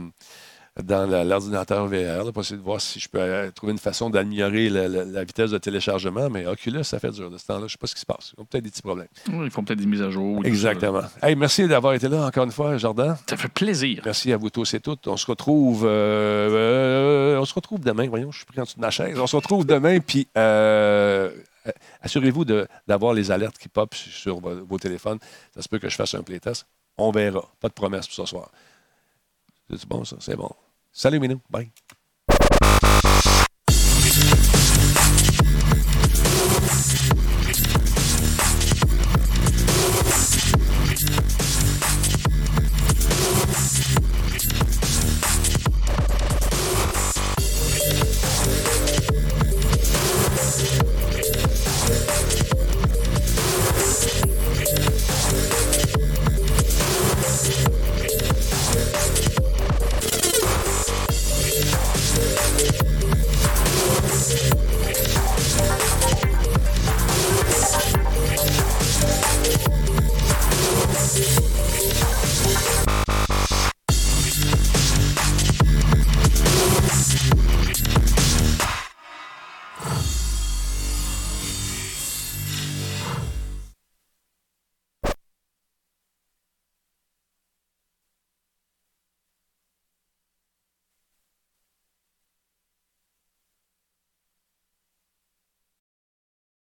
dans l'ordinateur VR pour essayer de voir si je peux euh, trouver une façon d'améliorer la, vitesse de téléchargement. Mais Oculus, ça fait dur de ce temps-là. Je ne sais pas ce qui se passe. Ils ont peut-être des petits problèmes. ils font peut-être des mises à jour. Exactement. Hey, merci d'avoir été là encore une fois, Jordan. Ça fait plaisir. Merci à vous tous et toutes. On se retrouve, euh, on se retrouve demain. Voyons, je suis pris en dessous de ma chaise. On se retrouve demain. Puis. Assurez-vous d'avoir les alertes qui pop sur vos, téléphones. Ça se peut que je fasse un playtest. On verra. Pas de promesse pour ce soir. C'est bon, ça? C'est bon. Salut, Minou. Bye.